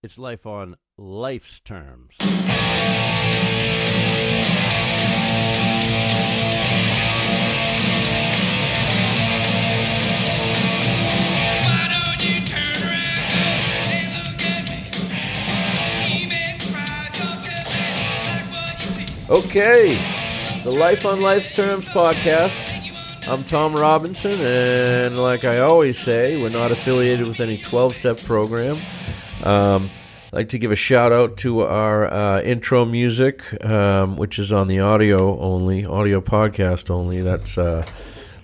It's life on life's terms. Why don't you turn around and look at me? You may surprise yourself and like what you see. Okay, the Life on Life's Terms podcast. I'm Tom Robinson, and like I always say, we're not affiliated with any 12 step program. Um, I'd like to give a shout out to our uh, intro music, um, which is on the audio only, audio podcast only. That's uh,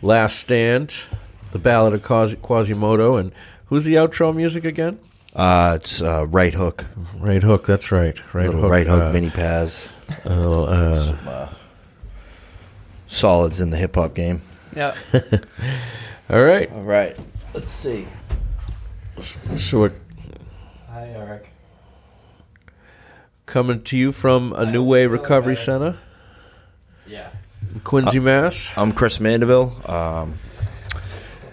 Last Stand, The Ballad of Quasi- Quasimodo, and who's the outro music again? Uh, it's uh, right hook, Right Hook, that's right. Right little Hook. right hook, uh, Vinnie Paz, uh, uh, solids in the hip hop game. Yeah. all right, All right, let's see. so we're Hi, Eric. coming to you from a New Way Recovery Center, Yeah, in Quincy, Mass. I'm Chris Mandeville. Um,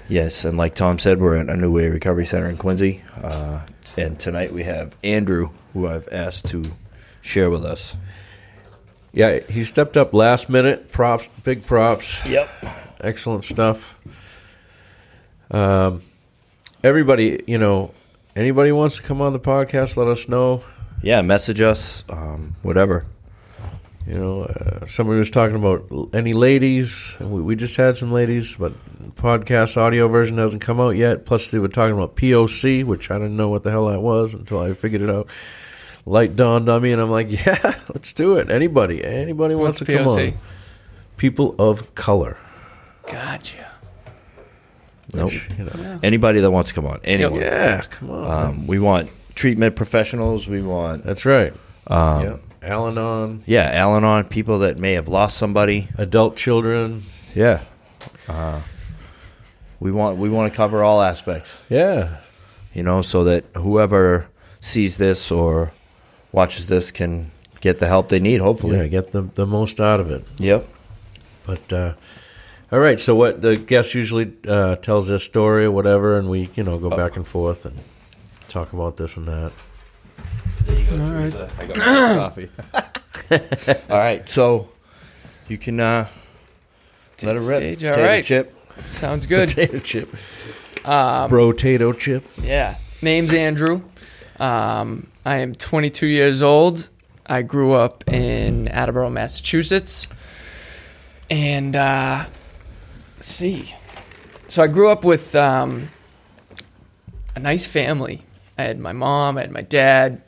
yes, and like Tom said, we're at a New Way Recovery Center in Quincy, uh, and tonight we have Andrew, who I've asked to share with us. Yeah, he stepped up last minute. Props, big props. Yep. Excellent stuff. Um, everybody, you know, anybody wants to come on the podcast, let us know. Yeah, message us, um, whatever. You know, uh, somebody was talking about any ladies. We, we just had some ladies, but podcast audio version hasn't come out yet. Plus, they were talking about POC, which I didn't know what the hell that was until I figured it out. Light dawned on me, and I'm like, yeah, let's do it. Anybody, anybody wants What's to come POC? on. People of color. Gotcha. Nope. You know. Anybody that wants to come on, anyone. Yeah, come on. Um, we want treatment professionals. We want That's right. um, yeah. Al Anon, Yeah, Al Anon, people that may have lost somebody. adult children. Yeah. Uh, we want we want to cover all aspects, Yeah. you know, so that whoever sees this or watches this can get the help they need, Yeah, hopefully. get the, the most out of it. Yep. But uh, all right, so what the guest usually uh, tells their story or whatever, and we you know go back and forth and talk about this and that. There you go, All right. Teresa. I got my coffee. all right, so you can uh, let it rip. Stage, all Potato right. Chip. Sounds good. Potato chip, Um, potato chip. yeah. Name's Andrew. Um, I am 22 years old. I grew up in Attleboro, Massachusetts. And uh, let's see. So I grew up with um, a nice family. I had my mom, I had my dad,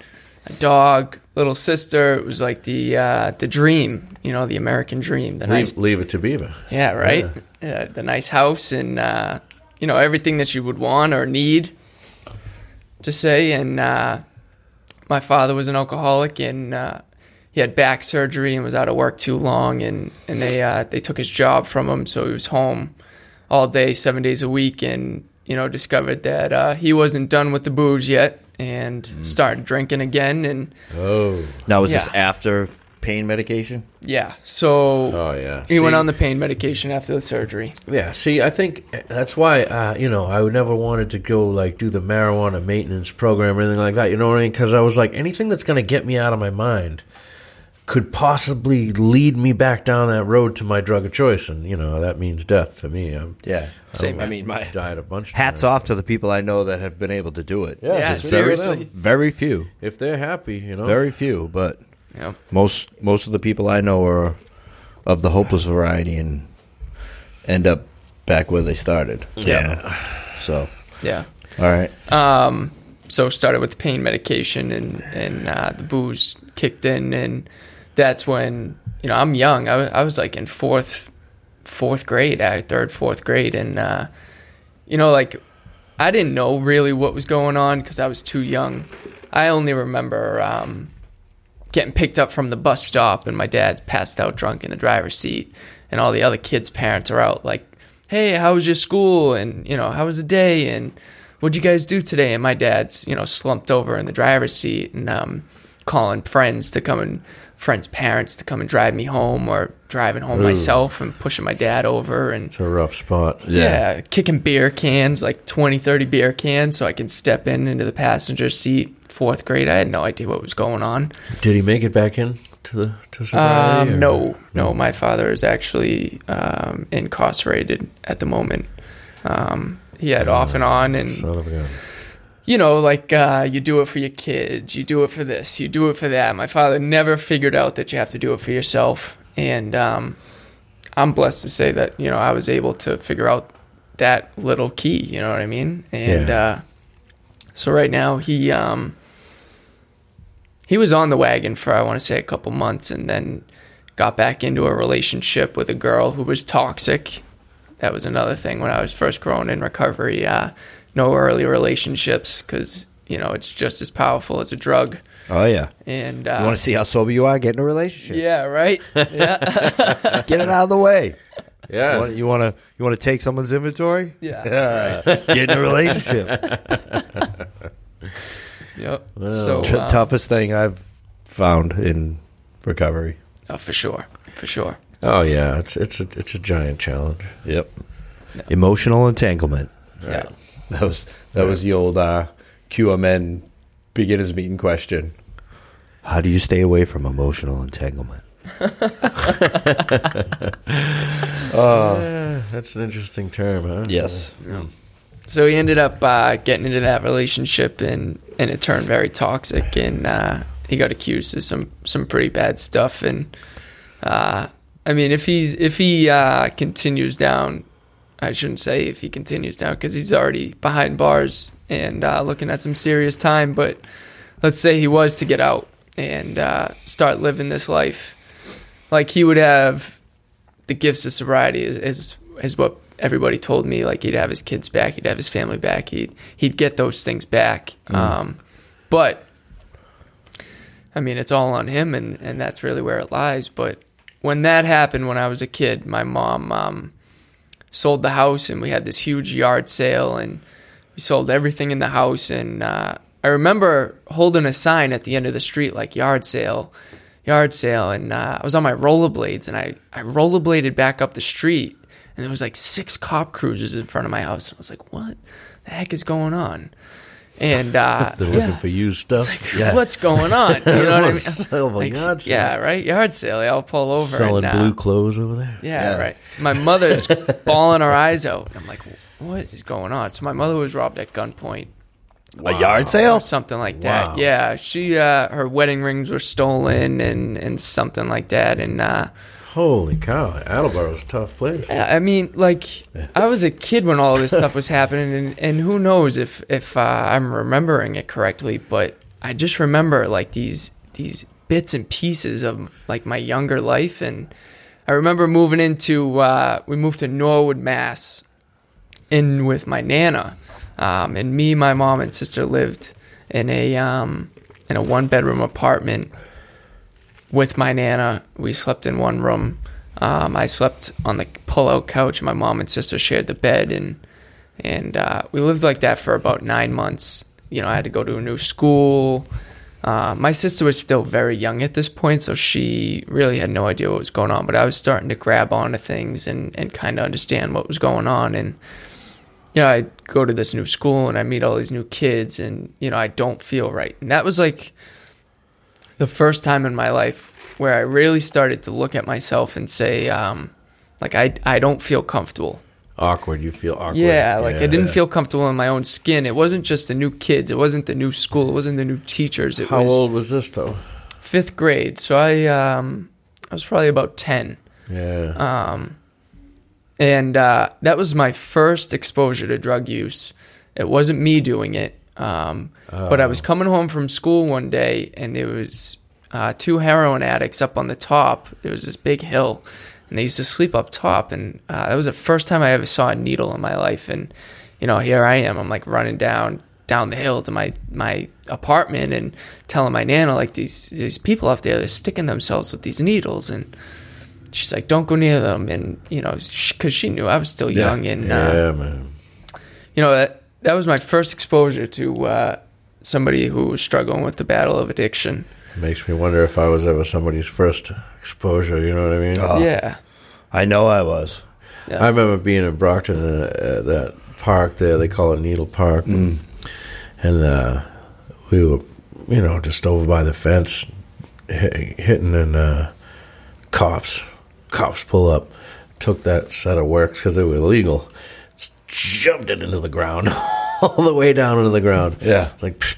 a dog, little sister. It was like the uh, the dream, you know, the American dream. The nice Leave, leave it to Beaver. Yeah, right. Yeah. the nice house and uh, you know everything that you would want or need to say. And uh, my father was an alcoholic, and uh, he had back surgery and was out of work too long, and and they uh, they took his job from him, so he was home all day, seven days a week, and you know discovered that uh, he wasn't done with the booze yet, and started drinking again, and Oh, Now, was this after pain medication? yeah, so. oh yeah. He went on the pain medication after the surgery. Yeah, see, I think that's why uh, you know I would never wanted to go like do the marijuana maintenance program or anything like that. You know what I mean? Because I was like, anything that's going to get me out of my mind could possibly lead me back down that road to my drug of choice, and you know that means death to me. I'm, Yeah. Same. I mean, my died a bunch. Of hats times. off to the people I know that have been able to do it. Yeah, Yeah, just very seriously. Very few. If they're happy, you know. Very few, but Yeah. most most of the people I know are of the hopeless variety and end up back where they started. yeah. So, Yeah. all right. Um, so started with pain medication and and uh, the booze kicked in and that's when you know I'm young. I, I was like in fourth fourth grade, uh, third fourth grade, and uh, you know like I didn't know really what was going on because I was too young. I only remember um, getting picked up from the bus stop and my dad's passed out drunk in the driver's seat and all the other kids' parents are out like, "Hey, how was your school?" and you know, "How was the day?" and "What'd you guys do today?" And my dad's you know slumped over in the driver's seat and um, calling friends to come and friends' parents to come and drive me home or driving home Ooh. myself and pushing my dad over and It's a rough spot. yeah. kicking beer cans, like 20, 30 beer cans, so I can step in into the passenger seat, fourth grade. I had no idea what was going on. Did he make it back in to the to sobriety? Um, no, no, my father is actually um, incarcerated at the moment. Um, he had off and on, and you know, like uh, you do it for your kids, you do it for this, you do it for that. My father never figured out that you have to do it for yourself, and um, I'm blessed to say that you know I was able to figure out that little key. You know what I mean? And Yeah. uh, so right now he um, he was on the wagon for I want to say a couple months, and then got back into a relationship with a girl who was toxic. That was another thing when I was first growing in recovery. Uh, no early relationships because you know it's just as powerful as a drug. Oh yeah. And You uh, want to see how sober you are? Get in a relationship. yeah, right. Yeah, get it out of the way. Yeah. You want- You want to you want to take someone's inventory? Yeah. Get in a relationship. yep. Well, so T- um, toughest thing I've found in recovery. oh, for sure, for sure. Oh yeah, it's it's a it's a giant challenge. Yep. Emotional entanglement. Yeah. That was that was the old uh, QMN beginners meeting question. How do you stay away from emotional entanglement? Yeah, that's an interesting term, huh? Yes. So he ended up uh, getting into that relationship, and and it turned very toxic, and uh, he got accused of some some pretty bad stuff. And uh, I mean, if he's if he uh, continues down, I shouldn't say if he continues down because he's already behind bars and uh, looking at some serious time. But let's say he was to get out and uh, start living this life, like he would have the gifts of sobriety is, is is what everybody told me. Like he'd have his kids back, he'd have his family back, he'd he'd get those things back. Um, but I mean, it's all on him, and and that's really where it lies. But when that happened, when I was a kid, my mom um, sold the house, and we had this huge yard sale, and we sold everything in the house. And uh, I remember holding a sign at the end of the street, like yard sale, yard sale. And uh, I was on my rollerblades, and I, I rollerbladed back up the street, and there was like six cop cruisers in front of my house. And I was like, what the heck is going on? And uh, They're looking yeah. for used stuff. Like, what's going on? You know what I mean? Sell Like, yard sale. Yeah, right. Yard sale. I'll pull over. Selling and, uh, blue clothes over there. yeah, Yeah. right. My mother's bawling her eyes out. I'm like, what is going on? So my mother was robbed at gunpoint A yard sale? something like that. Wow. Yeah, she uh, her wedding rings were stolen and and something like that. And uh, Holy cow! Attleboro's a tough place. I mean, like I was a kid when all of this stuff was happening, and, and who knows if if uh, I'm remembering it correctly, but I just remember like these these bits and pieces of like my younger life, and I remember moving into uh, we moved to Norwood, Mass, in with my nana, um, and me, my mom, and sister lived in a um, in a one bedroom apartment with my nana. We slept in one room. Um, I slept on the pull-out couch. My mom and sister shared the bed, and and uh, we lived like that for about nine months. You know, I had to go to a new school. Uh, my sister was still very young at this point, so she really had no idea what was going on. But I was starting to grab onto things and, and kind of understand what was going on. And you know, I go to this new school and I meet all these new kids, and you know, I don't feel right. And that was like the first time in my life where I really started to look at myself and say, um, like, I I don't feel comfortable. Awkward. You feel awkward. Yeah, like I didn't feel comfortable in my own skin. It wasn't just the new kids. It wasn't the new school. It wasn't the new teachers. It How was old was this though? fifth grade. So I um I was probably about ten. Yeah. Um, and uh, that was my first exposure to drug use. It wasn't me doing it, um, but I was coming home from school one day, and there was uh, two heroin addicts up on the top. There was this big hill, and they used to sleep up top. And uh, that was the first time I ever saw a needle in my life. And you know, here I am. I'm like running down down the hill to my my apartment and telling my nana like these these people up there they're sticking themselves with these needles and she's like, "Don't go near them," and you know, because she knew I was still Yeah. young, and uh, yeah, man. you know that that was my first exposure to uh, somebody who was struggling with the battle of addiction. Makes me wonder if I was ever somebody's first exposure. You know what I mean? Oh. Yeah, I know I was. yeah. I remember being in Brockton, uh, uh, that park there. They call it Needle Park, and uh, we were you know, just over by the fence, hit, hitting, and uh, cops, cops pull up, took that set of works because they were illegal, just shoved it into the ground, all the way down into the ground. Yeah. It's like, pfft,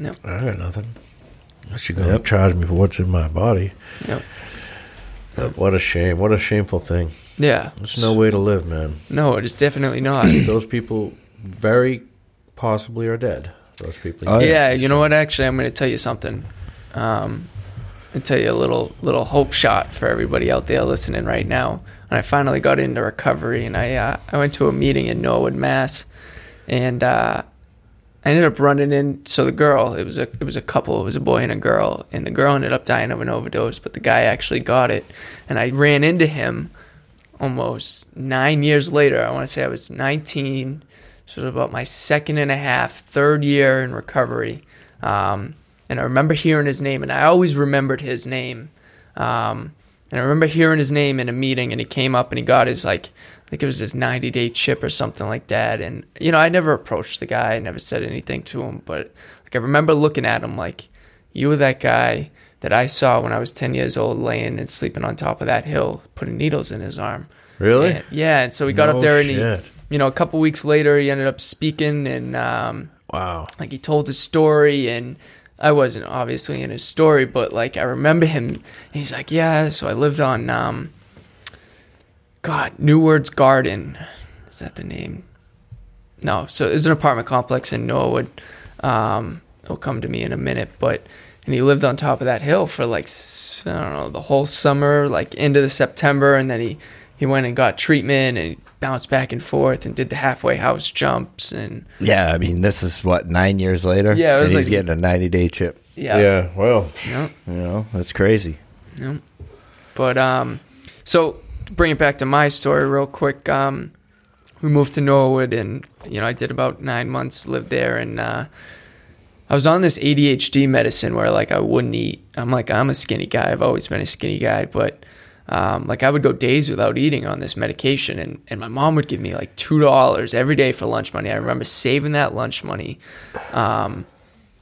Yep. I got nothing. Unless you're going to Yep. charge me for what's in my body. Yep. What a shame. What a shameful thing. Yeah. There's no way to live, man. No, it is definitely not. Those people very possibly are dead. Those people. Oh, yeah, yeah. you know what? Actually, I'm going to tell you something. Um, and tell you a little little hope shot for everybody out there listening right now. And I finally got into recovery, and I uh, I went to a meeting in Norwood, Mass, and uh, I ended up running in. So the girl, it was a it was a couple, it was a boy and a girl, and the girl ended up dying of an overdose, but the guy actually got it, and I ran into him almost nine years later. I want to say I was 19, so it was about my second and a half, third year in recovery. Um, and I remember hearing his name, and I always remembered his name. Um, and I remember hearing his name in a meeting, and he came up and he got his like, I think it was his 90 day chip or something like that. And you know, I never approached the guy, I never said anything to him, but like I remember looking at him like, you were that guy that I saw when I was 10 years old, laying and sleeping on top of that hill, putting needles in his arm. Really? And- yeah, and so we got No up there, and he, you know, a couple weeks later, he ended up speaking, and um, Wow. like he told his story, and I wasn't obviously in his story, but like I remember him. He's like, "Yeah, so I lived on, um, God, New Words Garden. Is that the name? No, so it's an apartment complex in Norwood. Um, it'll come to me in a minute, but and he lived on top of that hill for like I don't know the whole summer, like into the September, and then he he went and got treatment and he bounced back and forth and did the halfway house jumps and Yeah, I mean, this is what nine years later. Yeah, it was and he's getting a ninety day chip. yeah, Yeah. Well, no, You know, that's crazy. no. But um, so to bring it back to my story real quick. Um, we moved to Norwood, and you know I did about nine months lived there, and uh, I was on this ADHD medicine where like I wouldn't eat. I'm like I'm a skinny guy. I've always been a skinny guy, but um, like I would go days without eating on this medication, and and my mom would give me like two dollars every day for lunch money. I remember saving that lunch money. Um,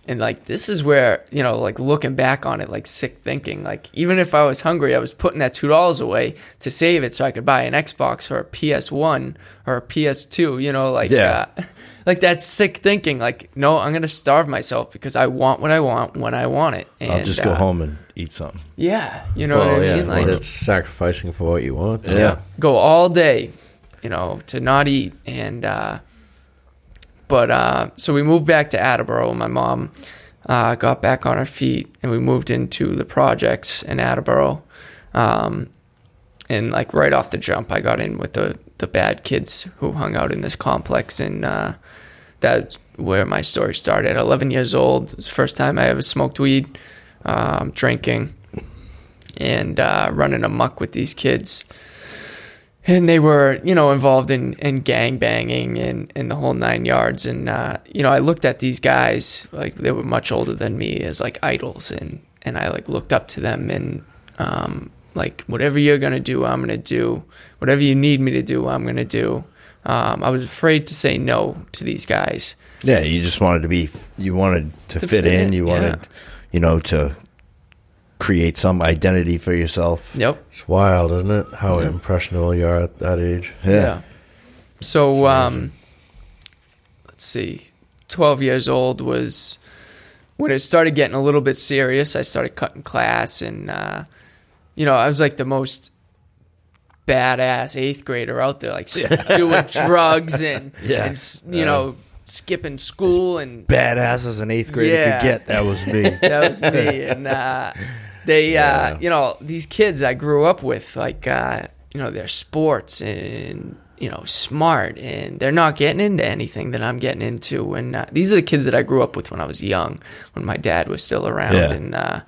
and like this is where you know like looking back on it like sick thinking like even if i was hungry i was putting that two dollars away to save it so i could buy an xbox or a ps1 or a ps2 you know like Yeah. uh, like that's sick thinking like no i'm gonna starve myself because i want what i want when i want it and, I'll just go uh, home and eat something. yeah you know well, what i yeah. mean like it's sacrificing for what you want. Yeah. go all day, you know, to not eat. And uh, but uh, so we moved back to Attleboro. My mom uh, got back on her feet, and we moved into the projects in Attleboro. Um, and like right off the jump, I got in with the the bad kids who hung out in this complex, and uh, that's where my story started. At 11 years old, it was the first time I ever smoked weed, um, drinking, and uh, running amok with these kids and they were you know involved in in gang banging and and the whole nine yards and uh, you know I looked at these guys like they were much older than me as like idols and and I like looked up to them and um, like whatever you're gonna do I'm gonna do whatever you need me to do I'm gonna do um, I was afraid to say no to these guys Yeah, you just wanted to be. You wanted to, To fit, fit in. in, You wanted, yeah. you know, to create some identity for yourself. yep It's wild, isn't it? How Yeah. impressionable you are at that age. Yeah. So, um, let's see, 12 years old was when it started getting a little bit serious. I started cutting class, and, uh, you know, I was like the most badass eighth grader out there, like s- doing drugs and, Yeah. and s- you know, skipping school and Badass as an eighth grader Yeah. could get. That was me. that was me. And uh, they, Yeah. uh, you know, these kids I grew up with, like, uh, you know, they're sports and, you know, smart and they're not getting into anything that I'm getting into. And uh, these are the kids that I grew up with when I was young, when my dad was still around. Yeah. And, uh,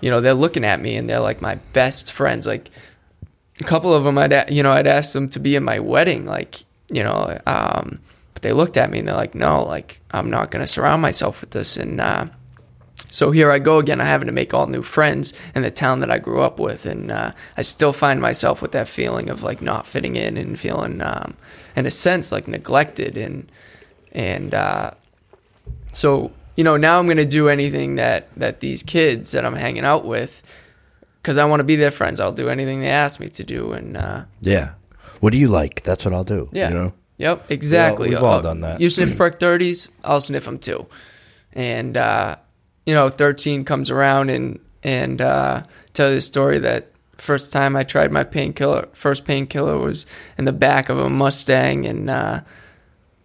you know, they're looking at me and they're like my best friends. Like, a couple of them, I'd, a- you know, I'd asked them to be in my wedding, like, you know, um, but they looked at me and they're like, no, like, I'm not going to surround myself with this. And, uh, so here I go again. I having to make all new friends in the town that I grew up with, and uh, I still find myself with that feeling of like not fitting in and feeling, um, in a sense, like neglected and and uh, so you know, now I'm going to do anything that that these kids that I'm hanging out with, because I want to be their friends. I'll do anything they ask me to do, and uh, Yeah. What do you like? That's what I'll do. yeah, You know? yep, exactly. we've all Uh, done that. You sniff perk thirties, I'll sniff them too, and uh, you know, thirteen comes around and and uh, tell you the story that first time I tried my painkiller, first painkiller was in the back of a Mustang, and uh,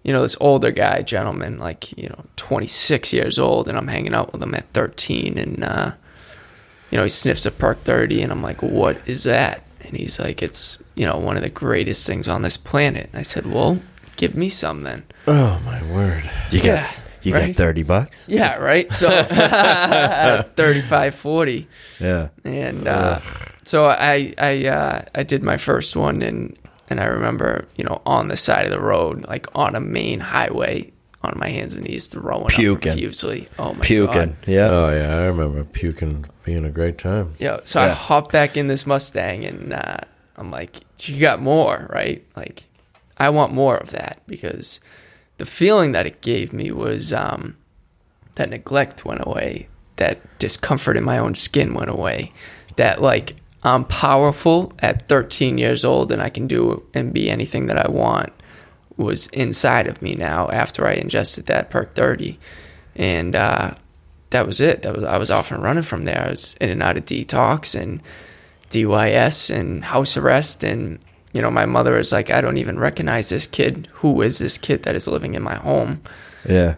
you know, this older guy, gentleman, like you know, twenty six years old, and I'm hanging out with him at thirteen, and uh, you know, he sniffs a perk thirty, and I'm like, what is that? And he's like, it's you know one of the greatest things on this planet. And I said, well, give me some then. Oh my word! You got Yeah, you right? got thirty bucks? Yeah, right. So 35, 40. Yeah. and uh, so I I uh, I did my first one, and and I remember you know on the side of the road, like on a main highway, on my hands and knees, throwing Puking. up profusely. Oh my Puking. god! Yeah. Oh yeah, I remember puking being a great time. Yeah. So I hop back in this Mustang, and uh, I'm like, "You got more, right? Like, I want more of that because the feeling that it gave me was um, that neglect went away, that discomfort in my own skin went away, that like I'm powerful at 13 years old and I can do and be anything that I want was inside of me now after I ingested that perk 30 and uh, that was it. That was I was off and running from there. I was in and out of detox and DYS and house arrest and you know my mother is like I don't even recognize this kid who is this kid that is living in my home Yeah.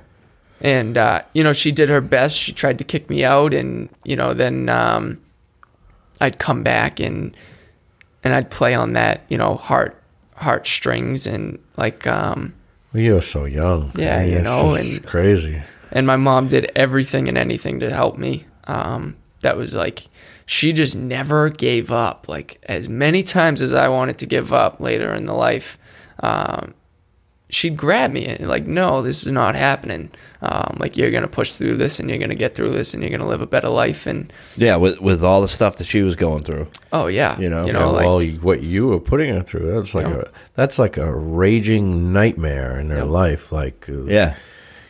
and uh, you know she did her best she tried to kick me out and you know then um, i'd come back and and i'd play on that you know heart heart strings and like um, Well, you were so young. Yeah, I mean, you know, and- crazy. and my mom did everything and anything to help me um, that was like she just never gave up like as many times as i wanted to give up later in the life um, she'd grab me and like no this is not happening um, like you're gonna push through this and you're gonna get through this and you're gonna live a better life and Yeah, with with all the stuff that she was going through. oh yeah You know, you know like well, you- what you were putting her through, that's like Yeah. a that's like a raging nightmare in her Yep. life. Like, uh, Yeah.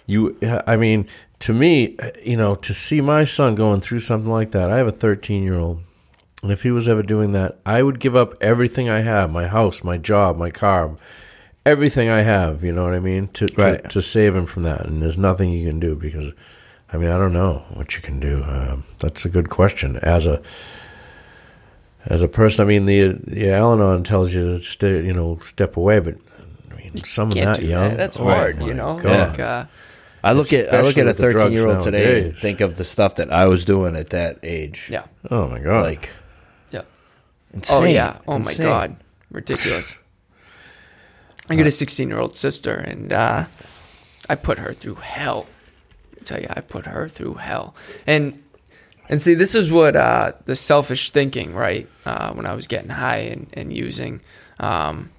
you, I mean, to me, you know, to see my son going through something like that, I have a 13 year old, and if he was ever doing that, I would give up everything I have, my house, my job, my car, everything I have. You know what I mean? To Right. to, to save him from that, and there's nothing you can do because, I mean, I don't know what you can do. Um, that's a good question. As a as a person, I mean, the the Al-Anon tells you to stay, you know, step away, but I mean, someone can't that do young, that. that's oh hard my you know God. like uh, I look at I look at a with the 13 year old today and nowadays. think of the stuff that I was doing at that age. yeah Oh my god! Like yeah insane. Oh yeah. Oh Insane. my god. Ridiculous. I got a 16 year old sister, and uh, I put her through hell. I tell you, I put her through hell. And and see, this is what uh, the selfish thinking, right? Uh, when I was getting high and, and using, um,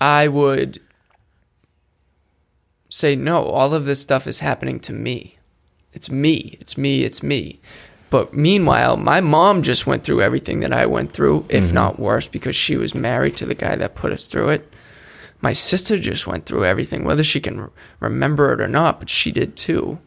I would say, no, all of this stuff is happening to me. It's me. It's me. It's me. But meanwhile, my mom just went through everything that I went through, if not worse, because she was married to the guy that put us through it. My sister just went through everything, whether she can remember it or not, but she did too.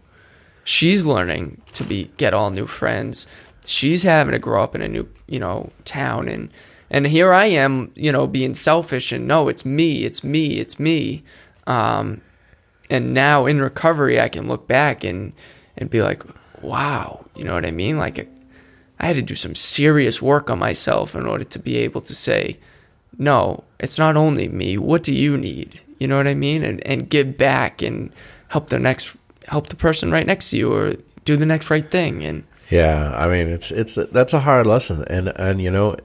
She's learning to be get all new friends. She's having to grow up in a new, you know, town and and here I am, you know, being selfish and no, it's me, it's me, it's me. Um, and now in recovery i can look back and and be like wow you know what i mean? Like i had to do some serious work on myself in order to be able to say no it's not only me. What do you need? You know what i mean? And and give back and help the next help the person right next to you or do the next right thing. And Yeah, I mean it's it's that's a hard lesson, and and you know,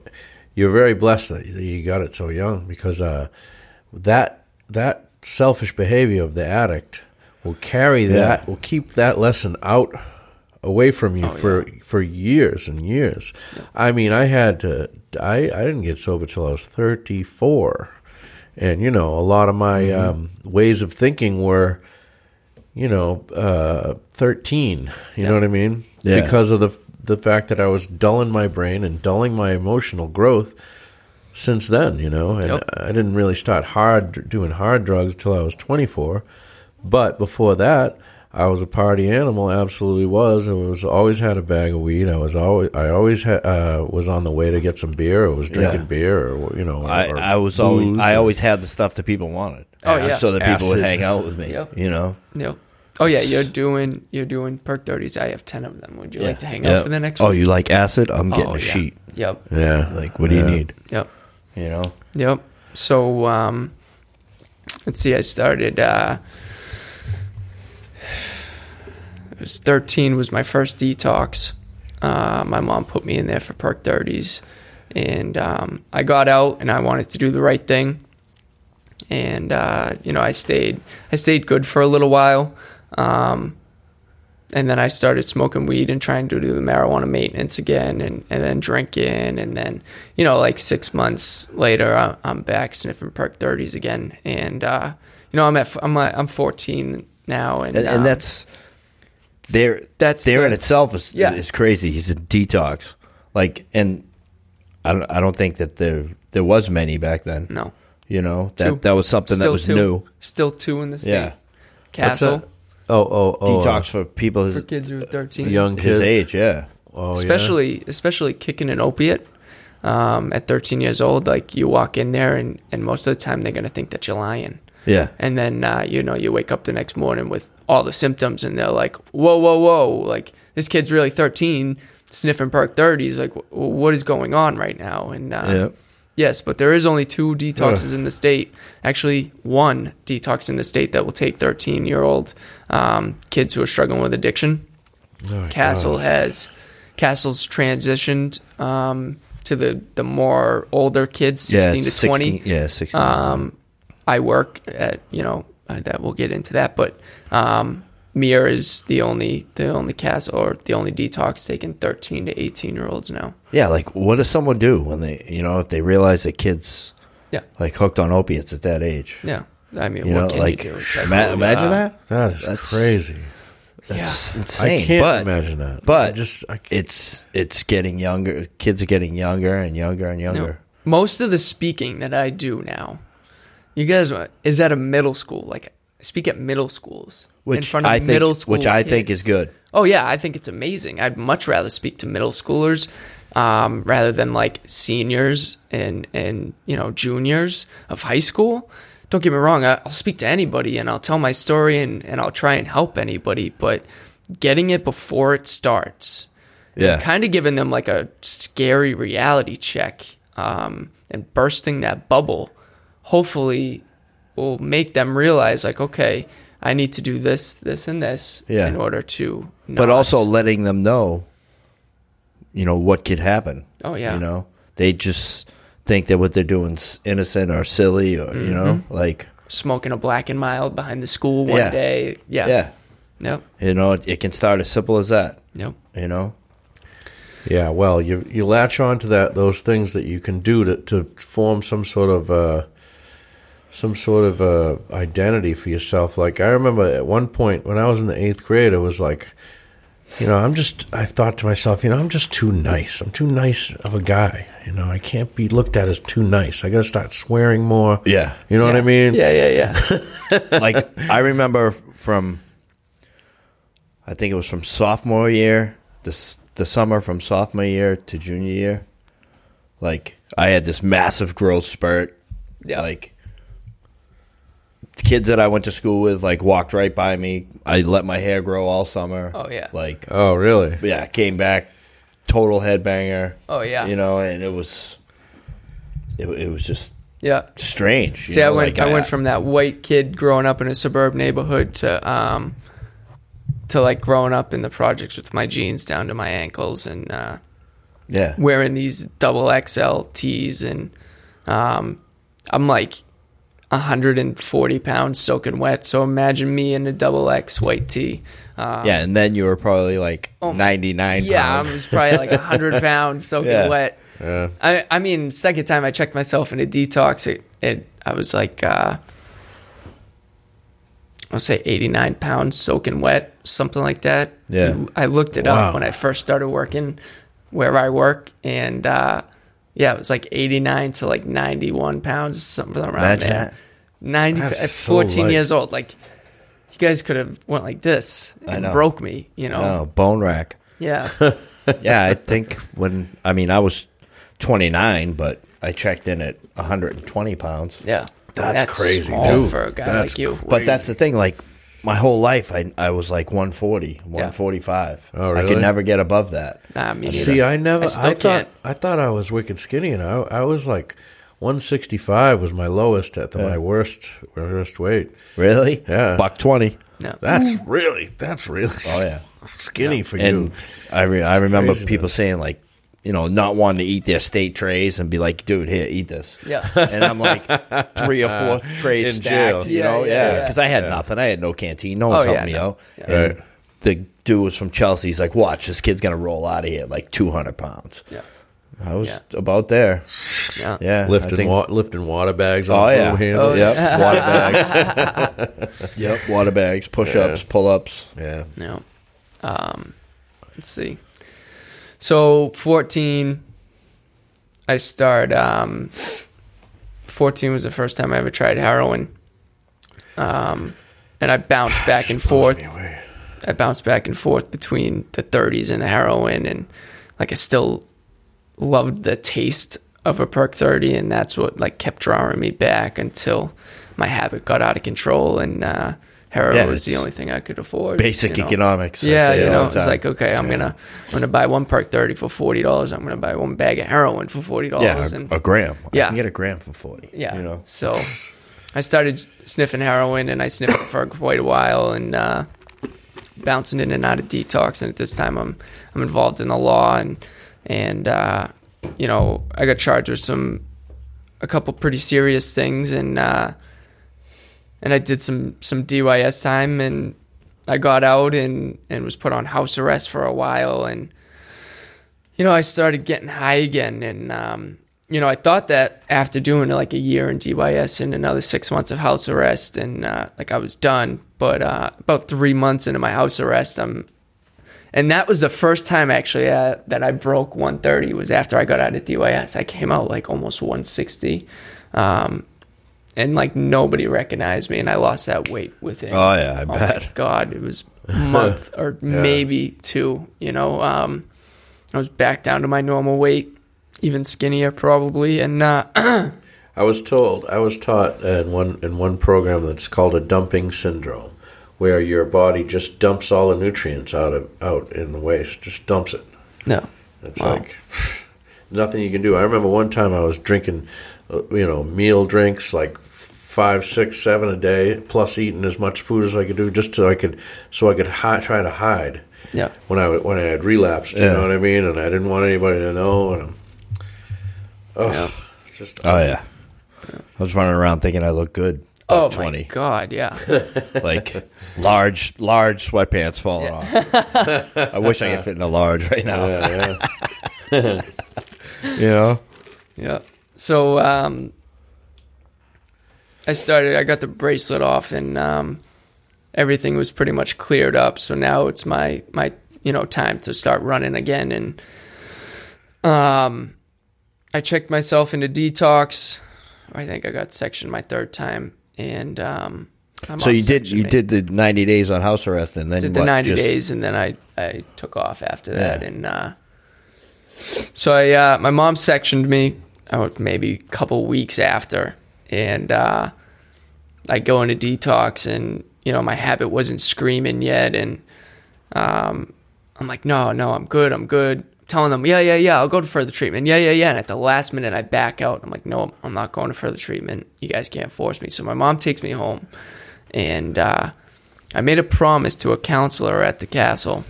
you're very blessed that you got it so young because uh, that that selfish behavior of the addict will carry that Yeah. will keep that lesson out away from you Oh, for for years and years. I mean, I had to I I didn't get sober till I was 34, and you know, a lot of my Mm-hmm. um, ways of thinking were you know, uh, 13. You know what I mean? Yeah. Because of the the fact that I was dulling my brain and dulling my emotional growth since then, you know, and Yep. I didn't really start hard doing hard drugs until I was 24. But before that, I was a party animal. Absolutely was. I was always had a bag of weed. I was always I always ha- uh, was on the way to get some beer. or was drinking Yeah. beer, or you know, I, or I was always booze I or- always had the stuff that people wanted. Oh, yeah. so that people would hang out with me. Yep. You know, Yep. Oh yeah, you're doing you're doing perk thirties. I have ten of them. Would you like to hang Yeah. out for the next? Oh, one? you like acid? I'm getting Oh, a yeah. sheet. Yep. yeah. Like, what do you need? Yep. You know. Yep. So um, let's see. I started. Uh, it was thirteen. Was my first detox. Uh, my mom put me in there for perk thirties, and um, I got out and I wanted to do the right thing. And uh, you know, I stayed. I stayed good for a little while. Um, and then I started smoking weed and trying to do the marijuana maintenance again, and, and then drinking, and then you know, like six months later, I'm, I'm back sniffing perk thirties again, and uh, you know, I'm at I'm at, I'm 14 now, and, And, um, that's there. That's there in itself is Yeah. is crazy. He's a detox. Like, and I don't I don't think that there there was many back then. no You know that Two. that was something that was two. new. still two in the state. Yeah. CASTLE? Oh, oh, oh. Detox uh, for people for kids who are 13, young his kids. age. Yeah. Oh, yeah. especially especially kicking an opiate um, at 13 years old. Like you walk in there, and and most of the time they're gonna think that you're lying. Yeah. and then uh, you know you wake up the next morning with all the symptoms and they're like whoa whoa whoa like this kid's really 13 sniffing perk 30s like "Wh- what is going on right now and uh, Yeah. Yes but there is only two detoxes in the state actually one detox in the state that will take 13 year old um, kids who are struggling with addiction Oh, CASTLE God. has CASTLE's transitioned um, to the the more older kids 16 Yeah. to it's 20 16, Yeah. Sixteen. um, I work at you know uh, that we'll get into that, but um, Mir is the only the only cast or the only detox taking thirteen to eighteen year olds now. yeah. Like, what does someone do when they you know if they realize that kids Yeah. like hooked on opiates at that age? Yeah, I mean, You what know, can like you do? Ima- imagine uh, that. That is That's- crazy. That's I insane. can't but imagine that. but I just I it's it's getting younger. Kids are getting younger and younger and No. younger. Most of the speaking that I do now, you guys is at a middle school. Like I speak at middle schools in Which front of I think, middle school, which I think is good. Oh yeah, I think it's amazing. I'd much rather speak to middle schoolers um, rather than like seniors and and you know juniors of high school. Don't get me wrong. I- I'll speak to anybody and I'll tell my story and and I'll try and help anybody. But getting it before it starts, Yeah, kind of giving them like a scary reality check um, and bursting that bubble, hopefully will make them realize like, okay, I need to do this, this, and this Yeah. in order to. but not- also letting them know, you know, what could happen. Oh, yeah. you know, they just think that what they're doing is innocent or silly or you know, Mm-hmm. like smoking a black and mild behind the school one Yeah. day. Yeah. yeah, Yep. you know, it, it can start as simple as that. Yep. You know, Yeah, well, you you latch on to that those things that you can do to to form some sort of uh, some sort of uh, identity for yourself. Like I remember at one point when I was in the eighth grade, I was like, you know, I'm just. I thought to myself, you know, I'm just too nice. I'm too nice of a guy. You know, I can't be looked at as too nice. I got to start swearing more. yeah. You know what I mean? Yeah, yeah, yeah. like I remember from, I think it was from sophomore year, this the summer from sophomore year to junior year. Like I had this massive growth spurt. Yeah. Like kids that I went to school with, like walked right by me. I let my hair grow all summer. Oh, yeah. Like Oh, really? yeah, came back, total headbanger. Oh, yeah. You know, and it was, it, it was just yeah. strange. you See, I went. like, I, went from that white kid growing up in a suburb neighborhood to um, to like growing up in the projects with my jeans down to my ankles and uh, yeah, wearing these double XL tees, and um, I'm like 140 pounds soaking wet. So imagine me in a double X white tee. Um, yeah, and then you were probably like ninety nine. yeah, I was probably like 100 pounds soaking Yeah. wet. Yeah. I, I mean, second time I checked myself in a detox, it, it I was like, uh, I'll say 89 pounds soaking wet, something like that. Yeah. I looked it Wow. up when I first started working where I work, and uh, yeah, it was like 89 to like 91 pounds, something around Imagine there. that. 90, That's at so 14 light. years old, like you guys could have went like this and broke me. You know? No, bone rack. Yeah. Yeah, I think when I mean I was 29, but I checked in at 120 pounds. Yeah. That's crazy, small dude. for a guy That's like you. But that's the thing, like my whole life, I I was like 140, 145. Oh, I could never get above that. Nah, me neither. See, I never. I I, thought. can't. I thought I was wicked skinny, and I, I was like, 165 was my lowest at the, my worst worst weight. Really? Yeah. buck 20. No. That's really. That's really. Oh yeah. Skinny for And you. I re- I remember craziness. people saying like, you know, not wanting to eat their steak trays and be like, dude, here, eat this. Yeah. And I'm like three or four trays In stacked, jail. you know, Yeah, yeah, yeah, yeah. because I had nothing. I had no canteen. No one's Oh, yeah, helping me no. out. Yeah. And Right. the dude was from Chelsea. He's like, watch, this kid's gonna roll out of here like 200 pounds. Yeah. I was Yeah. about there. Yeah. Yeah, lifting think- wa- lifting water bags. Oh on yeah, broom. Oh, yep, water bags. yep, water bags, push ups, Yeah. pull ups. yeah. No. Um, let's see. So 14, I started. Um, 14 was the first time I ever tried heroin. Um, and I bounced back and forth. Blows me away. I bounced back and forth between the 30s and the heroin, and like I still loved the taste of a perk 30, and that's what like kept drawing me back until my habit got out of control, and uh, heroin Yeah, was the only thing I could afford. Basic you know? economics. I Yeah, you know, it's like okay, I'm gonna I'm gonna buy one perk 30 for forty dollars. I'm gonna buy one bag of heroin for forty yeah, dollars, a, and a gram. Yeah. I can get a gram for 40. yeah, you know. So I started sniffing heroin, and I sniffed it for quite a while, and uh, bouncing in and out of detox. And at this time, I'm I'm involved in the law, and and uh, you know I got charged with some a couple pretty serious things, and uh, and I did some some DYS time, and I got out and and was put on house arrest for a while, and you know I started getting high again, and um, you know I thought that after doing like a year in DYS and another six months of house arrest, and uh, like I was done, but uh, about three months into my house arrest, I'm and that was the first time actually uh, that I broke 130 was after I got out of DYS. I came out like almost 160. Um, and like nobody recognized me and I lost that weight within Oh, yeah, I oh my bet. god, it was a month or maybe two, you know. Um, I was back down to my normal weight, even skinnier probably and uh, I was told, I was taught in one in one program that's called a dumping syndrome, where your body just dumps all the nutrients out of out in the waste, just dumps it. no. It's Wow. like nothing you can do. I remember one time I was drinking, uh, you know, meal drinks like five, six, seven a day, plus eating as much food as I could do, just so I could so I could hi- try to hide Yeah. when I when I had relapsed. You Yeah. know what I mean? And I didn't want anybody to know. And oh, Yeah. just Oh yeah. I was running around thinking I looked good. Oh Buck my 20. god, yeah. like large, large sweatpants falling off. I wish I could fit in a large right now. yeah, yeah. You know? Yeah. So um, I started. I got the bracelet off, and um, everything was pretty much cleared up. So now it's my my you know time to start running again. And um, I checked myself into detox. I think I got sectioned my third time, and um, I'm So you did you eight. did the ninety days on house arrest and then did the 90 just- days and then I, I took off after that Yeah. and uh, so I uh, my mom sectioned me oh, maybe a couple weeks after and uh, I go into detox and you know my habit wasn't screaming yet and um, I'm like no no I'm good I'm good telling them yeah yeah yeah I'll go to further treatment. Yeah yeah yeah. And at the last minute I back out. I'm like no I'm not going to further treatment. You guys can't force me. So my mom takes me home. And uh, I made a promise to a counselor at the CASTLE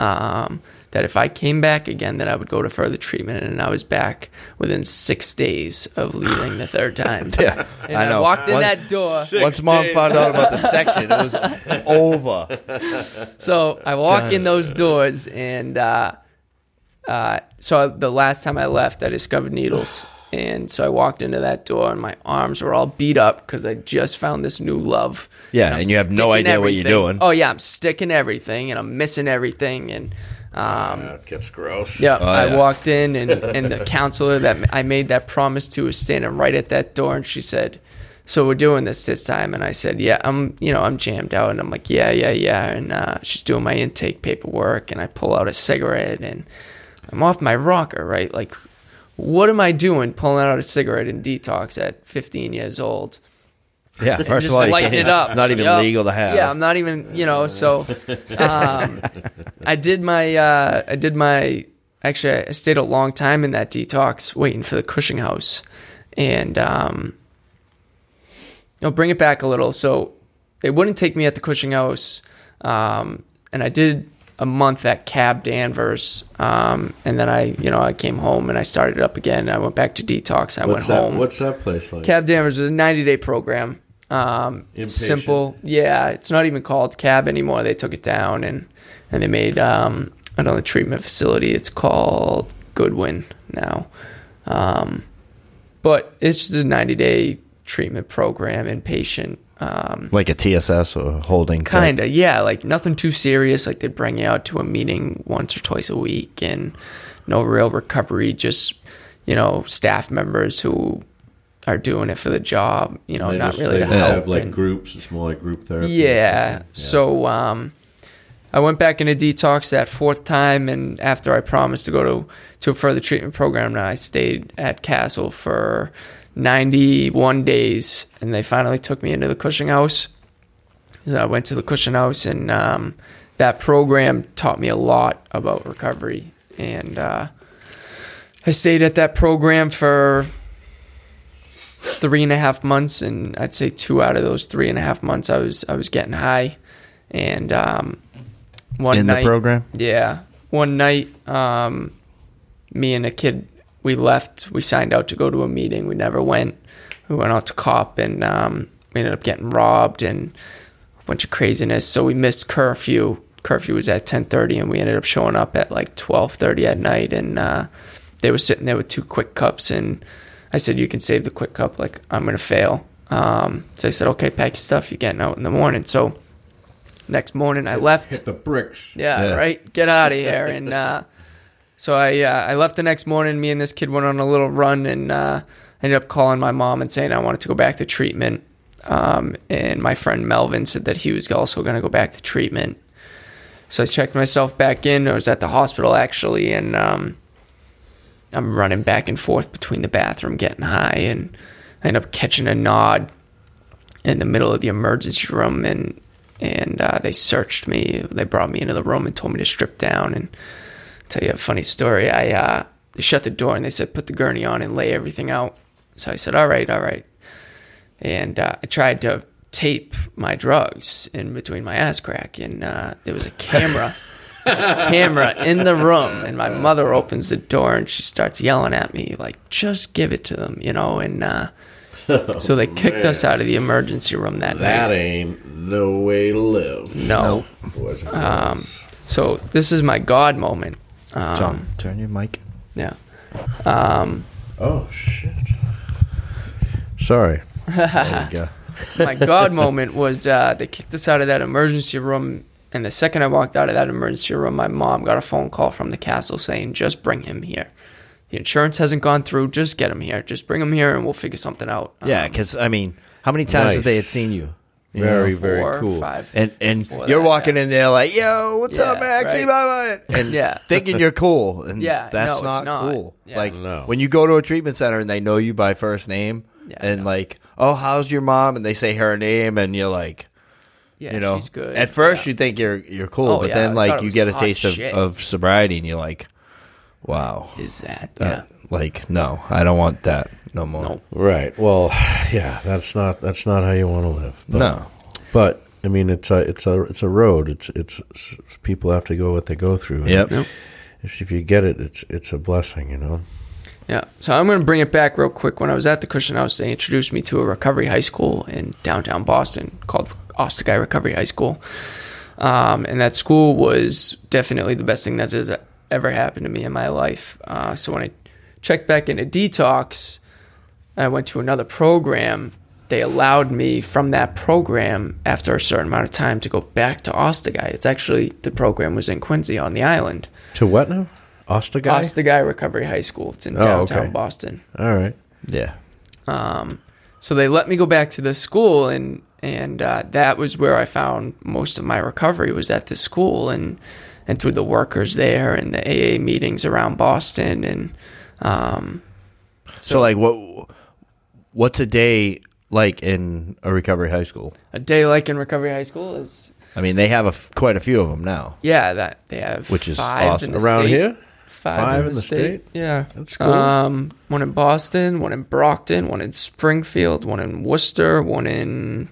um, that if I came back again, that I would go to further treatment, and I was back within six days of leaving the third time. Yeah, and I I, know. walked in Once- that door. Once mom found out about the section, it was over. So I walk in those doors, and uh, uh, so the last time I left, I discovered needles. And so I walked into that door, and my arms were all beat up because I just found this new love. Yeah, I'm and you have no sticking idea what you're doing. Oh yeah, I'm sticking everything, and I'm missing everything, and um, Yeah, it gets gross. Yeah, Oh, I yeah. walked in, and, and the counselor that I made that promise to was standing right at that door, and she said, so we're doing this this time and i said yeah i'm you know i'm jammed out and i'm like yeah yeah yeah and uh, she's doing my intake paperwork and i pull out a cigarette and i'm off my rocker right like what am i doing pulling out a cigarette in detox at 15 years old Yeah, first just of all, lighten it up. Not even Yup. legal to have. Yeah, I'm not even, you know, so um, I did my uh, I did my actually I stayed a long time in that detox waiting for the Cushing house. And um I'll bring it back a little. So they wouldn't take me at the Cushing house. Um, and I did a month at Cab Danvers. Um, and then I, you know, I came home and I started up again. I went back to detox. I What's went that? home. What's that place like? Cab Danvers is a 90 day program. Um, simple. Yeah, it's not even called Cab anymore. They took it down and, and they made um, another treatment facility. It's called Goodwin now. Um, but it's just a 90 day treatment program, inpatient. Um, like a TSS or holding. kind of, yeah, like nothing too serious. Like they'd bring you out to a meeting once or twice a week and no real recovery, just, you know, staff members who are doing it for the job, you know, They not just- really they to just help. have like and- groups. It's more like group therapy. or yeah. So um, I went back into detox that fourth time, and after I promised to go to to a further treatment program, I stayed at CASTLE for 91 days, and they finally took me into the Cushing House. So I went to the Cushing House, and um, that program taught me a lot about recovery. And uh, I stayed at that program for three and a half months, and I'd say two out of those three and a half months, I was I was getting high, and um, one in night, the program. yeah, one night, um, me and a kid we left. We signed out to go to a meeting. We never went. We went out to cop, and um, we ended up getting robbed and a bunch of craziness. So we missed curfew. Curfew was at ten thirty, and we ended up showing up at like twelve thirty at night. And uh, they were sitting there with two quick cups, and I said, "You can save the quick cup. Like I'm gonna fail." Um, so I said, "Okay, pack your stuff. You're getting out in the morning." So next morning, I left. Hit the bricks. Yeah, Yeah. right. Get out of here. And uh, so I uh, I left the next morning. Me and this kid went on a little run, and uh, ended up calling my mom and saying I wanted to go back to treatment. Um, and my friend Melvin said that he was also going to go back to treatment. So I checked myself back in. I was at the hospital actually, and um, I'm running back and forth between the bathroom, getting high, and I end up catching a nod in the middle of the emergency room, and and uh, they searched me. They brought me into the room and told me to strip down. And I'll tell you a funny story. I uh, they shut the door and they said put the gurney on and lay everything out. So I said all right, all right. And uh, I tried to tape my drugs in between my ass crack, and uh, there was a camera. There's a camera in the room, and my mother opens the door and she starts yelling at me like, "Just give it to them," you know. And uh, so they kicked us out of the emergency room that, That night. That ain't no way to live. No. And Um, so this is my God moment. Um, John, turn your mic. Yeah. Um, oh shit. Sorry. There you go. my God moment was uh, they kicked us out of that emergency room, and the second I walked out of that emergency room, my mom got a phone call from the CASTLE saying, "Just bring him here. The insurance hasn't gone through. Just get him here. Just bring him here, and we'll figure something out." Yeah, Um, because I mean, how many times have they had seen you? You Very know? very cool. Five. And and you're that, walking yeah. in there like, "Yo, what's up, Yeah, Maxie?" right. Bye bye. And Yeah. thinking you're cool, and Yeah, that's no, not, not. cool. Yeah. Like No. when you go to a treatment center and they know you by first name, Yeah, and like, "Oh, how's your mom?" and they say her name, and you're like, yeah, you know, she's good. at first Yeah. you think you're you're cool, Oh, but yeah, then like you get a taste of, of sobriety, and you're like, "Wow." is that Uh, yeah. like no, I don't want that no more. No. Right. Well, yeah. That's not that's not how you want to live. But, No. But I mean, it's a it's a it's a road. It's it's, it's people have to go what they go through. Yep. Yep. If if you get it, it's it's a blessing. You know. Yeah. So I'm going to bring it back real quick. When I was at the Cushing House, they introduced me to a recovery high school in downtown Boston called Ostiguy Recovery High School. Um, and that school was definitely the best thing that has ever happened to me in my life. Uh, so when I checked back into detox, I went to another program. They allowed me from that program after a certain amount of time to go back to Ostiguy. It's actually the program was in Quincy on the island. To what now? Ostiguy. Ostiguy Recovery High School. It's in Oh, downtown okay. Boston. All right. Yeah. Um, so they let me go back to the school, and and uh, that was where I found most of my recovery was at the school, and and through the workers there, and the AA meetings around Boston, and um, So, like, what what's a day like in a recovery high school? a day like in recovery high school is I mean, they have a f- quite a few of them now. yeah that they have Which is five awesome. in the Around state. here? Five, Five in, in the, state. state? Yeah, That's cool. Um, one in Boston, one in Brockton, one in Springfield, one in Worcester, one in.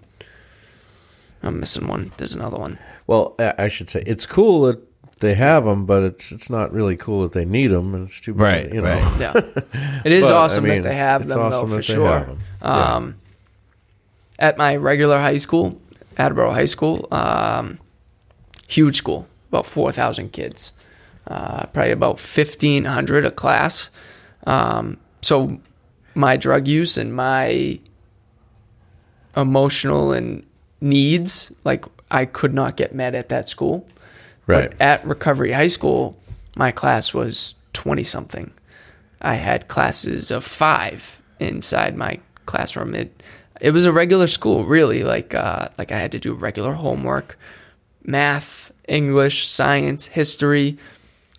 I'm missing one. There's another one. Well, I I should say it's cool that they have them, but it's it's not really cool that they need them, and it's too bad, Right, you know. right. Yeah, it is But, I awesome mean, that they have it's them awesome though that for they sure. have 'em. Yeah. Um, at my regular high school, Attleboro High School, um, huge school, about four thousand kids, uh, probably about fifteen hundred a class. Um, so my drug use and my emotional and needs, like I could not get met at that school. Right. But at Recovery High School, my class was 20 something. I had classes of five inside my classroom. It it was a regular school, really. Like uh, like I had to do regular homework, math, English, science, history.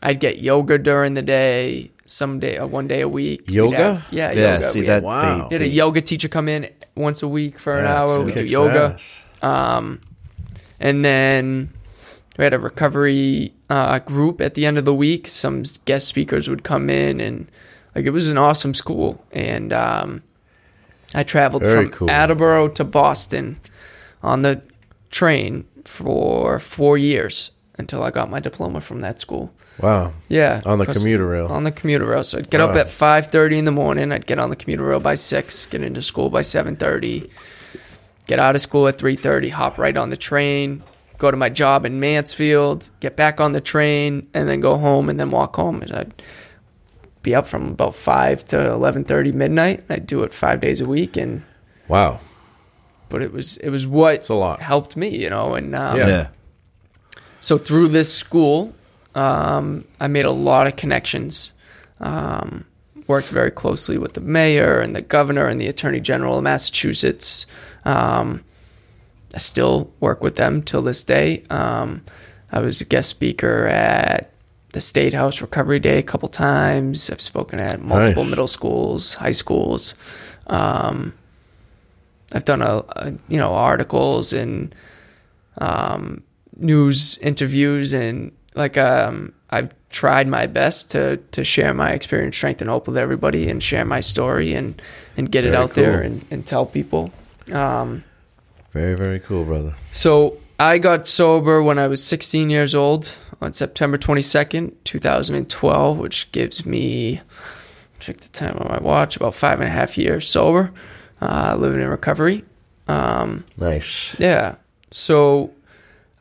I'd get yoga during the day, some day, uh, one day a week. Yoga? have- yeah, Yeah, yoga. see We that? had- Wow. They, we a they- yoga teacher come in once a week for an hour. so We do yoga. ass. And then we had a recovery uh, group at the end of the week. Some guest speakers would come in, and like it was an awesome school. And um, I traveled Very from cool. Attleboro to Boston on the train for four years until I got my diploma from that school. Wow. Yeah, On the commuter rail. On the commuter rail. So I'd get up at five thirty in the morning. I'd get on the commuter rail by six. Get into school by seven thirty. Get out of school at three thirty. Hop right on the train. Go to my job in Mansfield. Get back on the train, and then go home, and then walk home. And I'd be up from about five to eleven thirty midnight. I'd do it five days a week, and wow. but it was it was what a lot. helped me, you know. And um, Yeah. yeah. so through this school, um, I made a lot of connections. Um, worked very closely with the mayor and the governor and the attorney general of Massachusetts. Um, I still work with them till this day. Um, I was a guest speaker at the State House Recovery Day a couple times. I've spoken at multiple Nice. middle schools, high schools. Um, I've done a, a you know articles and um, news interviews and like um, I've tried my best to to share my experience, strength, and hope with everybody, and share my story and and get it Very out there and, and tell people. Um, Very, very cool, brother. so I got sober when I was 16 years old on September 22nd, 2012, which gives me check the time on my watch about five and a half years sober, uh, living in recovery. Um, Nice. yeah. So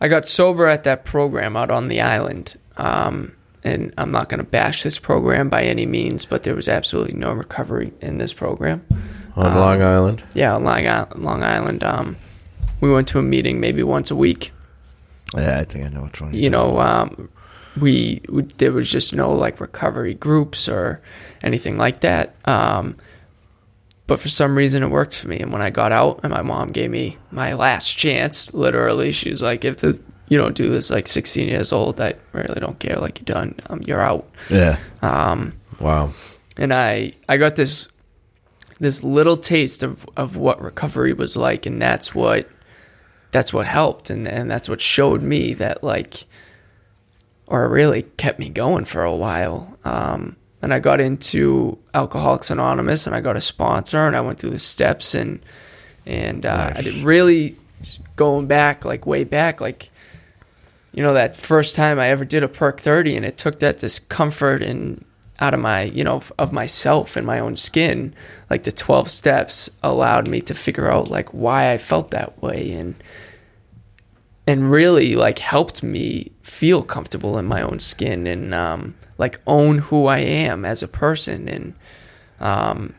I got sober at that program out on the island. Um, and I'm not going to bash this program by any means, but there was absolutely no recovery in this program. On Um, Long Island. Yeah, on Long Island. Long Island. Um, we went to a meeting maybe once a week. Yeah, I think I know which one. You know, um, we, we there was just no like recovery groups or anything like that. Um, but for some reason, it worked for me. And when I got out, and my mom gave me my last chance, literally, she was like, "If this, you don't do this, like 16 years old, I really don't care. Like you're done. Um, you're out." Yeah. Um, Wow. and I I got this this little taste of of what recovery was like, and that's what that's what helped, and and that's what showed me that like, or really kept me going for a while. Um, and I got into Alcoholics Anonymous, and I got a sponsor, and I went through the steps, and and uh, I Nice. did really going back like way back like you know that first time I ever did a perk 30 and it took that discomfort and out of my you know of myself and my own skin like the 12 steps allowed me to figure out like why I felt that way and and really like helped me feel comfortable in my own skin and um like own who I am as a person and um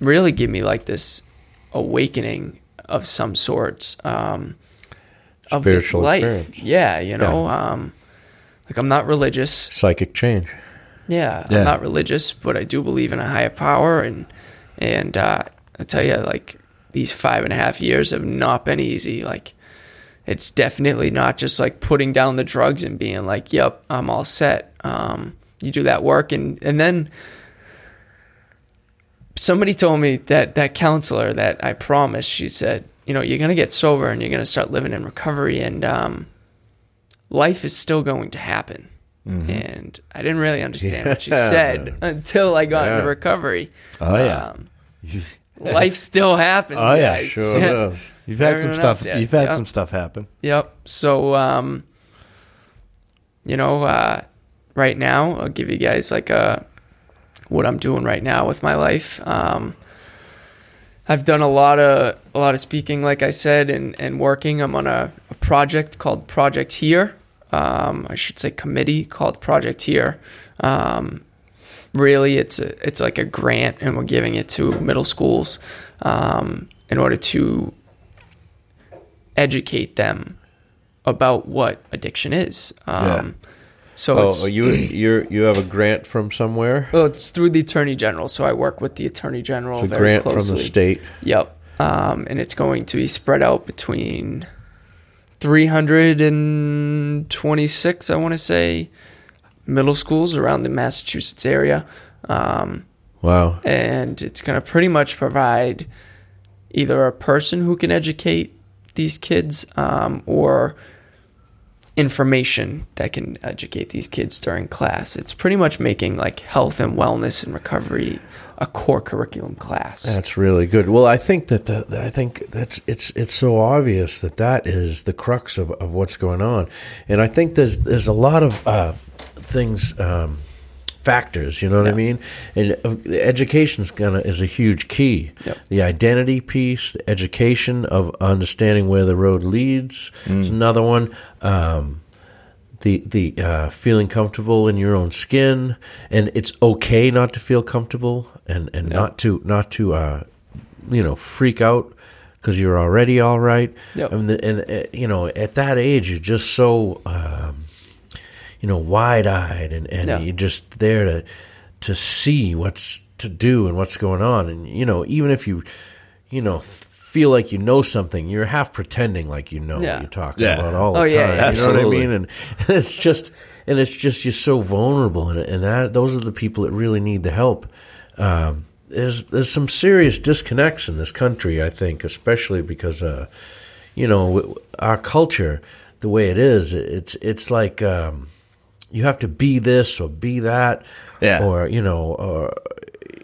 really give me like this awakening of some sorts um of this Spiritual life experience. yeah you know um like I'm not religious Psychic change. Yeah, Yeah. I'm not religious, but I do believe in a higher power, and and uh, I tell you, like these five and a half years have not been easy. Like, it's definitely not just like putting down the drugs and being like, "Yep, I'm all set." Um, you do that work, and and then somebody told me that that counselor that I promised, she said, you know, you're gonna get sober and you're gonna start living in recovery, and um, life is still going to happen. And I didn't really understand what she said until I got into recovery. Oh yeah. Um, life still happens. Oh, yeah, guys. Sure does. You've had some stuff. yeah. You've had Yeah. some stuff happen. Yep. So, um, you know, uh, right now, I'll give you guys like a what I'm doing right now with my life. Um, I've done a lot of a lot of speaking, like I said, and and working. I'm on a, a project called Project Here. Um, I should say committee called Project Here. Um, really, it's a, it's like a grant, and we're giving it to middle schools um, in order to educate them about what addiction is. Um, So Oh, it's, are you you you have a grant from somewhere? well, it's through the attorney general. So I work with the attorney general It's a very grant closely. from the state. Yep. Um, and it's going to be spread out between 326, I want to say, middle schools around the Massachusetts area. Um, Wow. and it's going to pretty much provide either a person who can educate these kids um, or information that can educate these kids during class. It's pretty much making like health and wellness and recovery a core curriculum class. That's really good. Well, I think that the, I think that's it's it's so obvious that that is the crux of, of what's going on, and I think there's there's a lot of uh, things. Um, factors you know what i mean and uh, education's gonna is a huge key Yep. the identity piece the education of understanding where the road leads is another one um, the the uh, feeling comfortable in your own skin, and it's okay not to feel comfortable, and and not to not to uh, you know freak out because you're already all right. Yep. I mean, the- and uh, you know at that age you're just so um, you know wide eyed, and and Yeah. you're just there to to see what's to do and what's going on, and you know even if you you know. Feel like you know something. You're half pretending like you know Yeah. what you're talking Yeah. about all the Oh, time. yeah, yeah. You know what I mean? And, and it's just and it's just you're so vulnerable and and that those are the people that really need the help um, there's there's some serious disconnects in this country i think especially because uh, you know our culture the way it is it's it's like um, you have to be this or be that Yeah. or you know or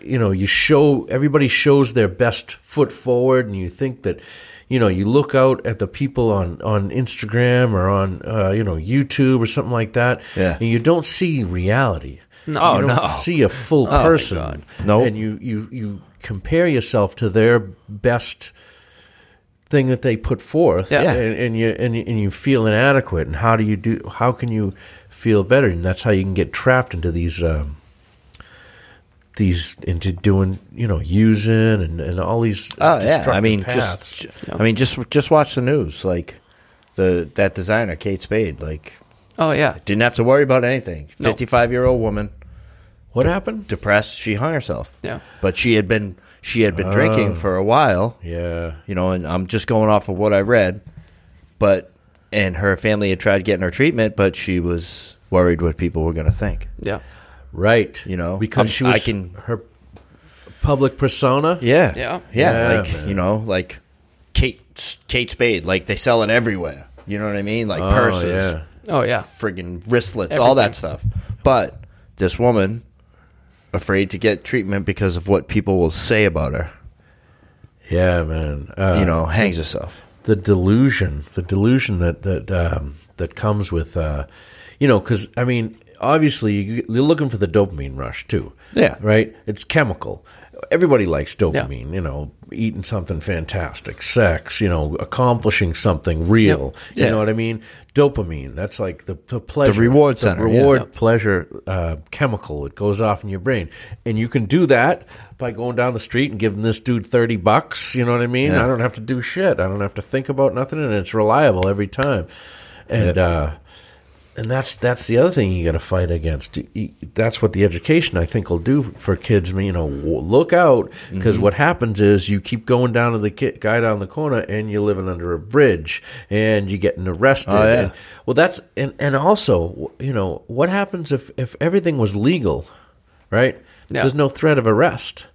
you know you show everybody shows their best foot forward and you think that you know you look out at the people on on Instagram or on uh, you know YouTube or something like that Yeah. and you don't see reality No. you don't no. see a full my person No, Nope. and you you you compare yourself to their best thing that they put forth Yeah. and, and you and, you- and you feel inadequate and how do you do how can you feel better and that's how you can get trapped into these um, these into doing you know using and, and all these Oh yeah, I mean paths. just I mean just just watch the news. Like the that designer Kate Spade, like Oh yeah. didn't have to worry about anything. No. Fifty five year old woman, what happened depressed, she hung herself. Yeah. But she had been she had been drinking for a while, yeah you know, and I'm just going off of what I read. But and her family had tried getting her treatment, but she was worried what people were going to think. Yeah. right You know, because she was I can- her public persona Yeah, Yeah. yeah. Yeah, like man. you know, like Kate Kate Spade, like they sell it everywhere. You know what I mean? Like Oh, purses, yeah. Oh yeah. friggin' wristlets, all that stuff. But this woman, afraid to get treatment because of what people will say about her, yeah man uh, you know, hangs herself. The delusion, the delusion that that um, that comes with, uh, you know, because I mean, obviously you- you're looking for the dopamine rush too. Yeah. right. It's chemical. Everybody likes dopamine. Yeah. You know, eating something fantastic, sex. You know, accomplishing something real. You Yeah. know what I mean? Dopamine. That's like the the pleasure, the reward the center, yeah. reward Yep. pleasure uh, chemical. It goes off in your brain, and you can do that by going down the street and giving this dude thirty bucks. You know what I mean? Yeah. I don't have to do shit. I don't have to think about nothing, and it's reliable every time. And uh, and that's that's the other thing you got to fight against. That's what the education I think will do for kids. You know, look out because Mm-hmm. what happens is you keep going down to the guy down the corner and you're living under a bridge and you're getting arrested. Oh, yeah. And- well, that's and and also you know what happens if if everything was legal, right? Yeah. There's no threat of arrest.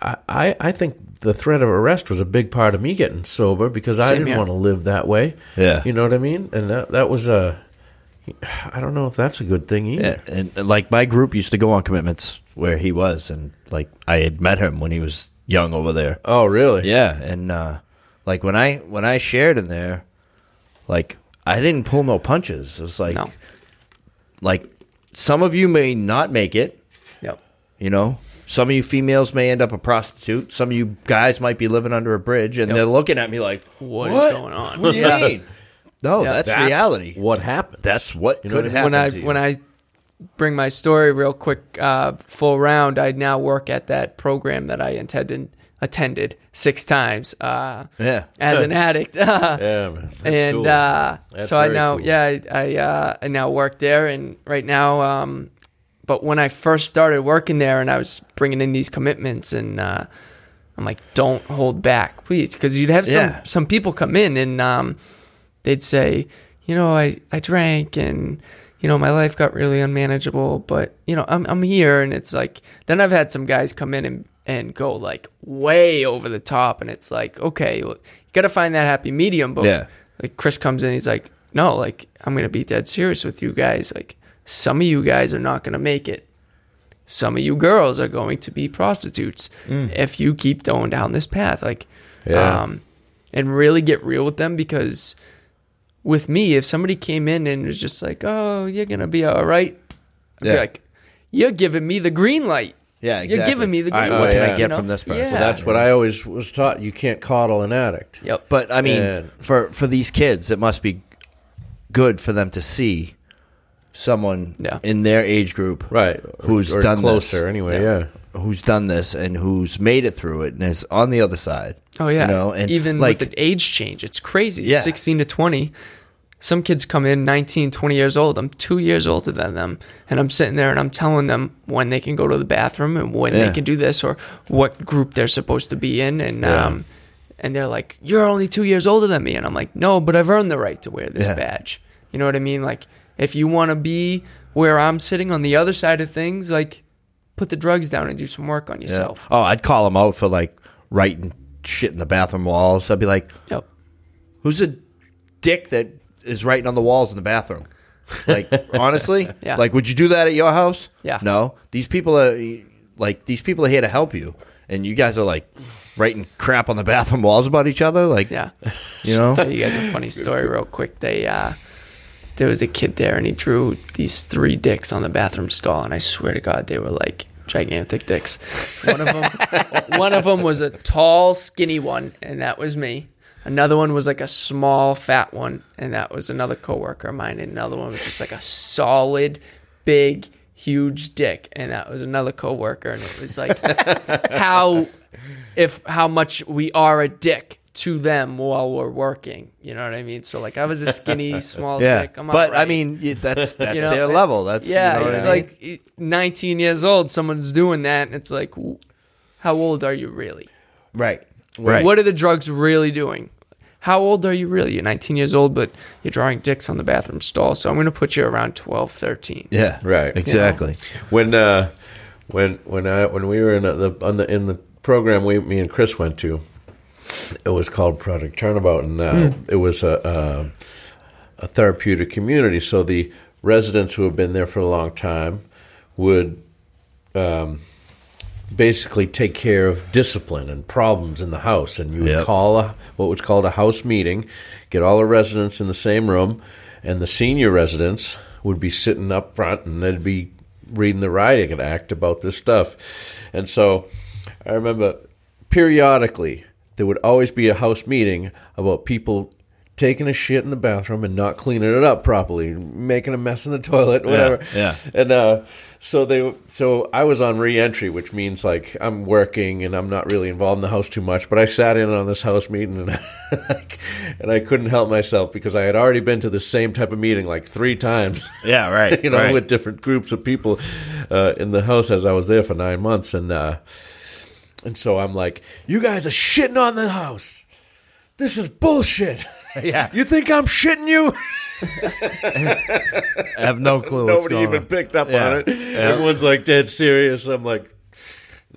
I, I, I think the threat of arrest was a big part of me getting sober because I Same didn't here. want to live that way. Yeah. You know what I mean? And that that was a I don't know if that's a good thing either. Yeah, and, and, like my group used to go on commitments where he was, and like I had met him when he was young over there. Oh, really? Yeah, and uh, like when I when I shared in there, like I didn't pull no punches. It was like, No. like some of you may not make it. You know, some of you females may end up a prostitute. Some of you guys might be living under a bridge, and Yep. they're looking at me like, What "What is going on?" What do you mean?" No, Yeah. that's, reality. What happened? That's what You know could what I mean? happen when I to you. when I bring my story real quick, uh, full round, I now work at that program that I intended attended six times uh, yeah, as an addict. Yeah, man. That's and cool. uh, That's so I now, cool. yeah, I I, uh, I now work there, and right now, um, but when I first started working there, and I was bringing in these commitments, and uh, I'm like, don't hold back, please, because you'd have some Yeah. some people come in, and um, they'd say, you know, I I drank, and you know, my life got really unmanageable, but you know, I'm I'm here, and it's like, then I've had some guys come in and and go like way over the top, and it's like, okay, well, you got to find that happy medium, but Yeah. like Chris comes in, he's like, no, like I'm gonna be dead serious with you guys. Like some of you guys are not gonna make it. Some of you girls are going to be prostitutes if you keep going down this path. Like, Yeah. um, and really get real with them because with me, if somebody came in and was just like, oh, you're gonna be all right, I'd Yeah. be like, you're giving me the green light. yeah, You're giving me the All right, green what light, can I get You know? from this person? Yeah. So that's what I always was taught. You can't coddle an addict. Yep. But I mean, And- for for these kids, it must be good for them to see someone Yeah. in their age group, Right. Who's or done this. closer anyway, Yeah. yeah. who's done this and who's made it through it and is on the other side. Oh yeah, you know, and even like with the age change, it's crazy. Yeah. 16 to 20. Some kids come in 19, 20 years old. I'm two years older than them, and I'm sitting there and I'm telling them when they can go to the bathroom and when Yeah. they can do this or what group they're supposed to be in, and um, and they're like, "You're only two years older than me," and I'm like, "No, but I've earned the right to wear this badge." You know what I mean? Like, if you want to be where I'm sitting on the other side of things, like, put the drugs down and do some work on Yeah. yourself. Oh, I'd call them out for like writing shit in the bathroom walls. I'd be like, Yep. "Who's a dick that is writing on the walls in the bathroom?" Like honestly, Yeah. like would you do that at your house? Yeah. No. These people are like these people are here to help you, and you guys are like writing crap on the bathroom walls about each other. Like, Yeah. you know, tell you guys a funny story real quick. They uh there was a kid there and he drew these three dicks on the bathroom stall and I swear to God they were like gigantic dicks. One of them one of them was a tall skinny one and that was me. Another one was like a small fat one and that was another coworker of mine and another one was just like a solid big huge dick and that was another coworker and it was like how if how much we are a dick to them while we're working. You know what I mean? So like I was a skinny, small yeah. dick. I'm but I mean, that's that's You know, their level. That's yeah, you know what I mean? like 19 years old, someone's doing that, and it's like, how old are you really? right, right. What are the drugs really doing? How old are you really? You're 19 years old, but you're drawing dicks on the bathroom stall. So I'm going to put you around 12, 13. Yeah, Right. Exactly. When uh, when when I when we were in the on the in the program we me and Chris went to, it was called Project Turnabout, and uh, it was a, a a therapeutic community. So the residents who have been there for a long time would um, basically take care of discipline and problems in the house, and you would Yep. call a, what was called a house meeting, get all the residents in the same room, and the senior residents would be sitting up front, and they'd be reading the riot act about this stuff, and so I remember periodically there would always be a house meeting about people taking a shit in the bathroom and not cleaning it up properly, making a mess in the toilet, whatever. yeah. And uh, so they, so I was on re-entry, which means like I'm working and I'm not really involved in the house too much. But I sat in on this house meeting and and I couldn't help myself because I had already been to the same type of meeting like three times. Yeah, right. you know, right. with different groups of people uh, in the house as I was there for nine months, and uh, and so I'm like, you guys are shitting on the house. This is bullshit. yeah. You think I'm shitting you? I have no clue. what's Nobody going even on. picked up Yeah. on it. Everyone's like dead serious. I'm like,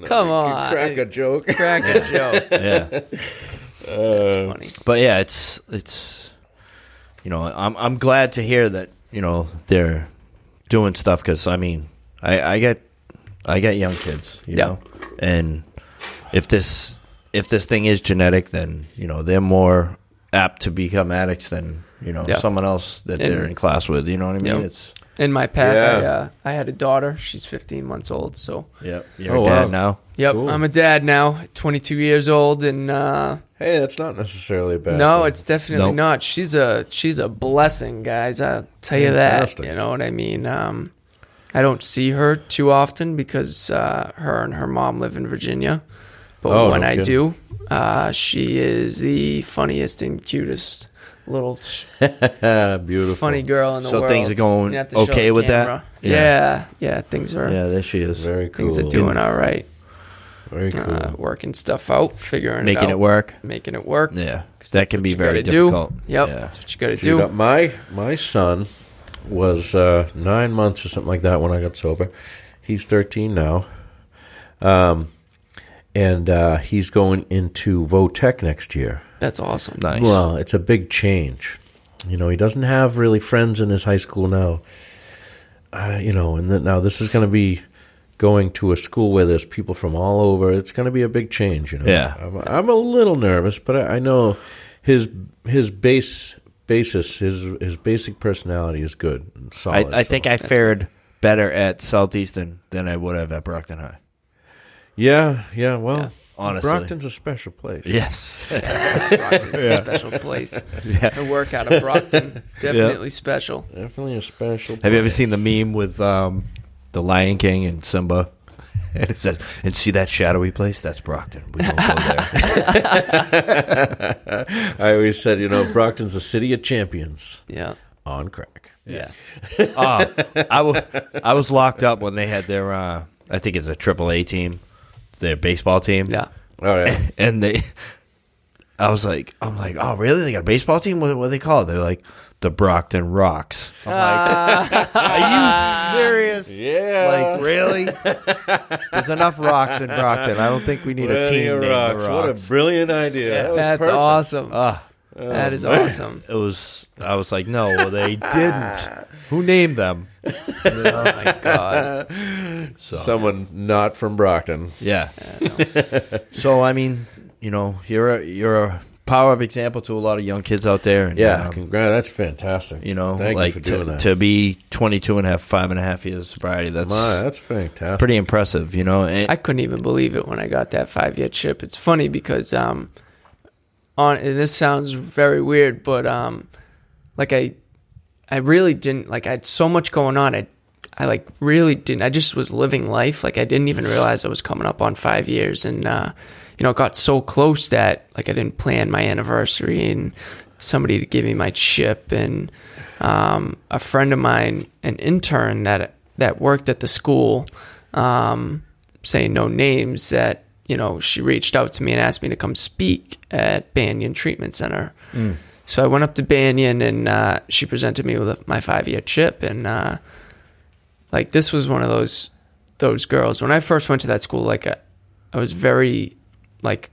Come on. crack a joke. Crack a joke. Yeah. That's uh, funny. but yeah, it's it's you know I'm I'm glad to hear that you know they're doing stuff because I mean I I get I get young kids you Yeah. know and if this if this thing is genetic then you know they're more apt to become addicts than you know Yeah. someone else that And- they're in class with you know what I mean Yeah. it's In my path, I, uh, I had a daughter. She's 15 months old. So, yeah you're Oh, a dad wow. now yep, Cool. I'm a dad now, 22 years old, and uh, Hey, that's not necessarily bad. no, thing. it's definitely Nope. not. She's a she's a blessing, guys. I'll tell you Fantastic. that. You know what I mean? Um, I don't see her too often because uh, her and her mom live in Virginia. But Oh, when no I do, uh, she is the funniest and cutest little ch- beautiful. funny girl in the So world. things are going You have to show okay the with that? Yeah. Yeah. yeah, Things are yeah there she is Very cool. things are doing all right. Very cool. Uh, working stuff out, figuring making it it work making it work. yeah Because that can be very gotta do. difficult Yep, yeah that's what you got to Dude, do. uh, my my son was uh, nine months or something like that when I got sober. He's thirteen now, um, and uh, he's going into Votech next year. That's awesome. nice Well, it's a big change. You know, he doesn't have really friends in his high school now. Uh, you know, and then now this is going to be going to a school where there's people from all over. It's going to be a big change. You know, Yeah. I'm, I'm a little nervous, but I, I know his his base basis, his his basic personality is good, and I, solid. I so- think I fared better at Southeastern than I would have at Brockton High. Yeah, yeah. Well, Yeah. Honestly. Brockton's a special place. Yes. Brockton's a special place. Yeah. The work out of Brockton, definitely special. definitely a special. Place. Have you ever seen the meme with um, the Lion King and Simba? And it says, "And see that shadowy place? That's Brockton. We don't go there." I always said, you know, Brockton's the city of champions Yeah. on crack. Yes. I was I was locked up when they had their uh, I think it's a triple A team, their baseball team. Yeah. Oh yeah. and they I was like I'm like, oh really? They got a baseball team? What what are they called? They're like the Brockton Rox. I'm like, are you serious? Yeah. Like really? There's enough rocks in Brockton. I don't think we need a Plenty team of named rocks. What a Rocks. brilliant idea. That was That's perfect. awesome. Ah, that is man. awesome. it was. I was like, no, they didn't. Who named them? Oh my god. So Someone not from Brockton. yeah. so I mean, you know, you're a, you're a power of example to a lot of young kids out there. And, Yeah, um, congrats. That's fantastic. you know, thank like you for doing to, that. to be 22 and have five and a half years of sobriety. That's My, that's fantastic. pretty impressive. You know, and, I couldn't even believe it when I got that five year chip. It's funny because um on and this sounds very weird, but um like I I really didn't like I had so much going on. I I like really didn't I just was living life. Like I didn't even realize I was coming up on five years and uh you know, got so close that like I didn't plan my anniversary and somebody to give me my chip and um, a friend of mine, an intern that that worked at the school, um, saying no names, that you know she reached out to me and asked me to come speak at Banyan Treatment Center. So I went up to Banyan and uh, she presented me with my five year chip and uh, like this was one of those those girls. When I first went to that school, like I, I was very like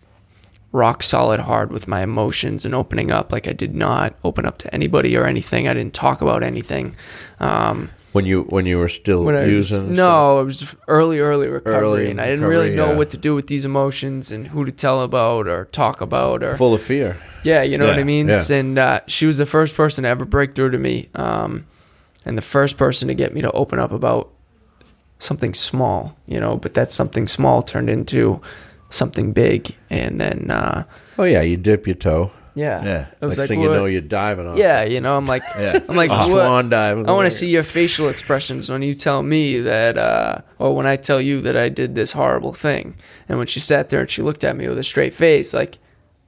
rock solid hard with my emotions and opening up. Like I did not open up to anybody or anything. I didn't talk about anything. Um, when you when you were still when I- using. stuff? no, it was early, early recovery, Early and I didn't really know yeah. what to do with these emotions and who to tell about or talk about or full of fear. yeah, you know what I mean. yeah. And uh, she was the first person to ever break through to me, um, and the first person to get me to open up about something small, you know. But that something small turned into something big, and then uh, Oh yeah, you dip your toe. Yeah. Yeah. It was Next like, thing you what- know, you're diving off. yeah, you know, I'm like, Yeah. I'm like, A what? swan dive. I want to see your facial expressions when you tell me that, uh, or when I tell you that I did this horrible thing. And when she sat there and she looked at me with a straight face, like,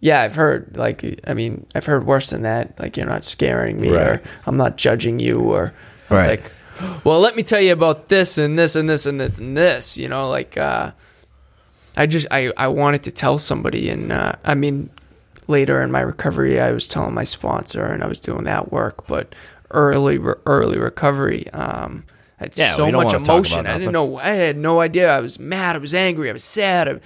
yeah, I've heard, like, I mean, I've heard worse than that. Like, you're not scaring me, Right. or I'm not judging you, or I was Right. like, well, let me tell you about this and this and this and this and this. You know, like, uh, I just, I, I wanted to tell somebody, and uh, I mean, later in my recovery, I was telling my sponsor, and I was doing that work. But early, early recovery, um, I had Yeah, so much emotion. I didn't know. I had no idea. I was mad. I was angry. I was sad. I,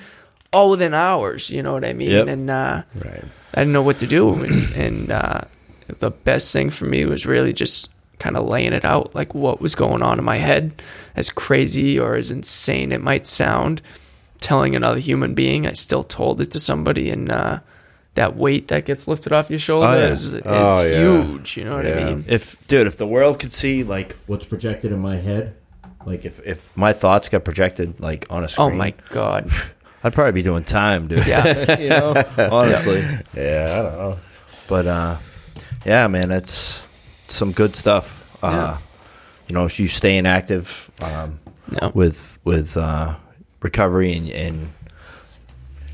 all within hours. You know what I mean? Yep. And uh, Right. I didn't know what to do, and, and uh, the best thing for me was really just kind of laying it out, like what was going on in my head, as crazy or as insane it might sound. Telling another human being, I still told it to somebody, and uh, that weight that gets lifted off your shoulders oh, yeah. is, is Oh, yeah. huge. You know what I mean? If dude, if the world could see like what's projected in my head, like if if my thoughts got projected like on a screen. Oh my god! I'd probably be doing time, dude. Yeah, you know, honestly. Yeah, I don't know. But uh, yeah, man, it's some good stuff. Uh, Yeah. You know, you staying active um, no, with with uh, recovery and, and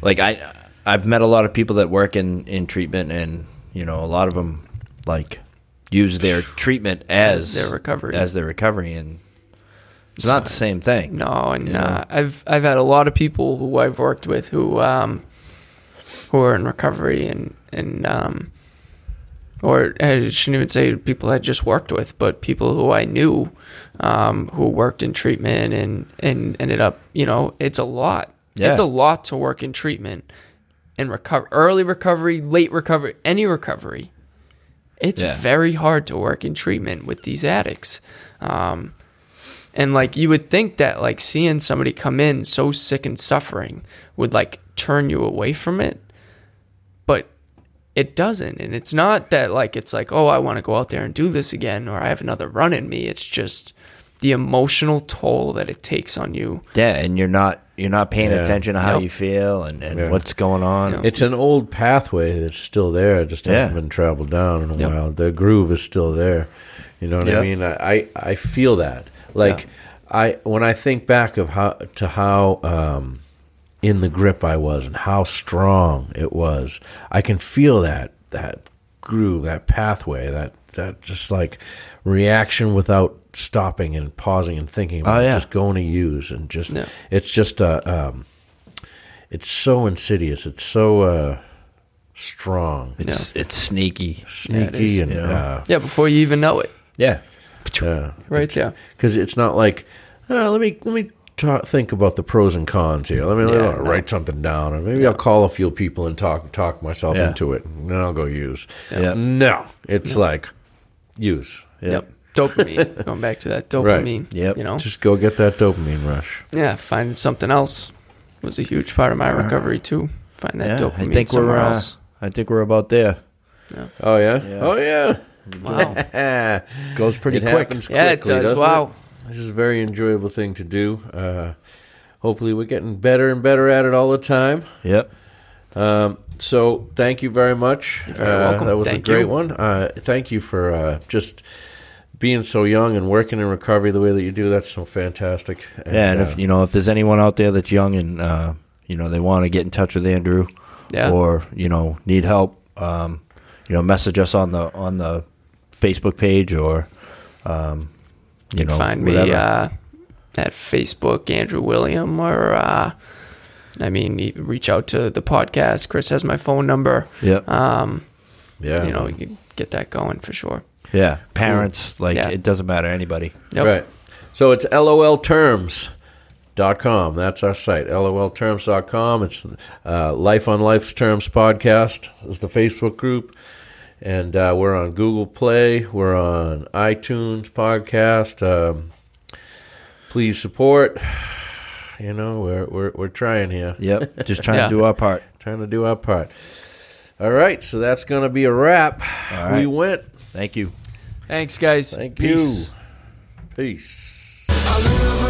like I I've met a lot of people that work in in treatment, and you know, a lot of them like use their treatment as, As their recovery. as their recovery, and it's not the same thing. No, and You know? uh, I've I've had a lot of people who I've worked with who um, who are in recovery and and um, or I shouldn't even say people I just worked with, but people who I knew um, who worked in treatment and and ended up, you know, it's a lot. Yeah. It's a lot to work in treatment and recover early recovery, late recovery, any recovery. It's Yeah. very hard to work in treatment with these addicts. Um, and like you would think that like seeing somebody come in so sick and suffering would like turn you away from it. But it doesn't. And it's not that like it's like, oh, I want to go out there and do this again or I have another run in me. It's just the emotional toll that it takes on you. Yeah, and you're not you're not paying Yeah. attention to how Yep. you feel and, and Yeah. what's going on. Yeah. It's an old pathway that's still there. It just hasn't Yeah. been traveled down in a Yep. while. The groove is still there. You know what I mean? I, I I feel that. Like I when I think back of how to how um, in the grip I was and how strong it was, I can feel that that groove, that pathway, that that just like reaction without stopping and pausing and thinking about Oh, it, yeah. just going to use and just Yeah. it's just a um, it's so insidious. It's so uh, strong, It's it's sneaky. sneaky, is, and you know. uh, Yeah, before you even know it. Yeah. yeah, Right yeah because it's not like uh, let me let me ta think about the pros and cons here. Let me, let me Yeah, no. write something down, or maybe I'll call a few people and talk talk myself Yeah. into it, and then I'll go use. Yeah. No, it's like use. Yep. Dopamine. Going back to that dopamine. Yep. You know? Just go get that dopamine rush. yeah, finding something else was a huge part of my recovery too. Find that Yeah, dopamine I think somewhere we're uh, else. I think we're about there. Oh yeah, Yeah. oh yeah. Wow. Goes pretty it quick. happens Yeah, it does. Wow. it? This is a very enjoyable thing to do. Uh, hopefully, we're getting better and better at it all the time. Yep. Um, so, thank you very much. You're very Uh, welcome. That was Thank a great you. one. Uh, thank you for uh, just being so young and working in recovery the way that you do. That's so fantastic. yeah, and uh, if you know if there's anyone out there that's young and uh, you know they want to get in touch with Andrew, Yeah. or you know need help, um, you know message us on the on the Facebook page or um, you You know can find whatever. me uh, at Facebook, Andrew William, or uh, I mean, reach out to the podcast. Chris has my phone number. Yep. Um, yeah, you know, we can get that going for sure. Yeah, parents like Yeah. it doesn't matter anybody. Yep. Right. So it's lolterms.com. That's our site, lolterms.com. It's uh, Life on Life's Terms podcast is the Facebook group. And uh, we're on Google Play. We're on iTunes podcast. Um, please support. You know, we're, we're, we're trying here. Yep, just trying Yeah. to do our part. Trying to do our part. All right. So that's going to be a wrap. All We went. Thank you. Thanks, guys. Thank Peace. you. Peace. I live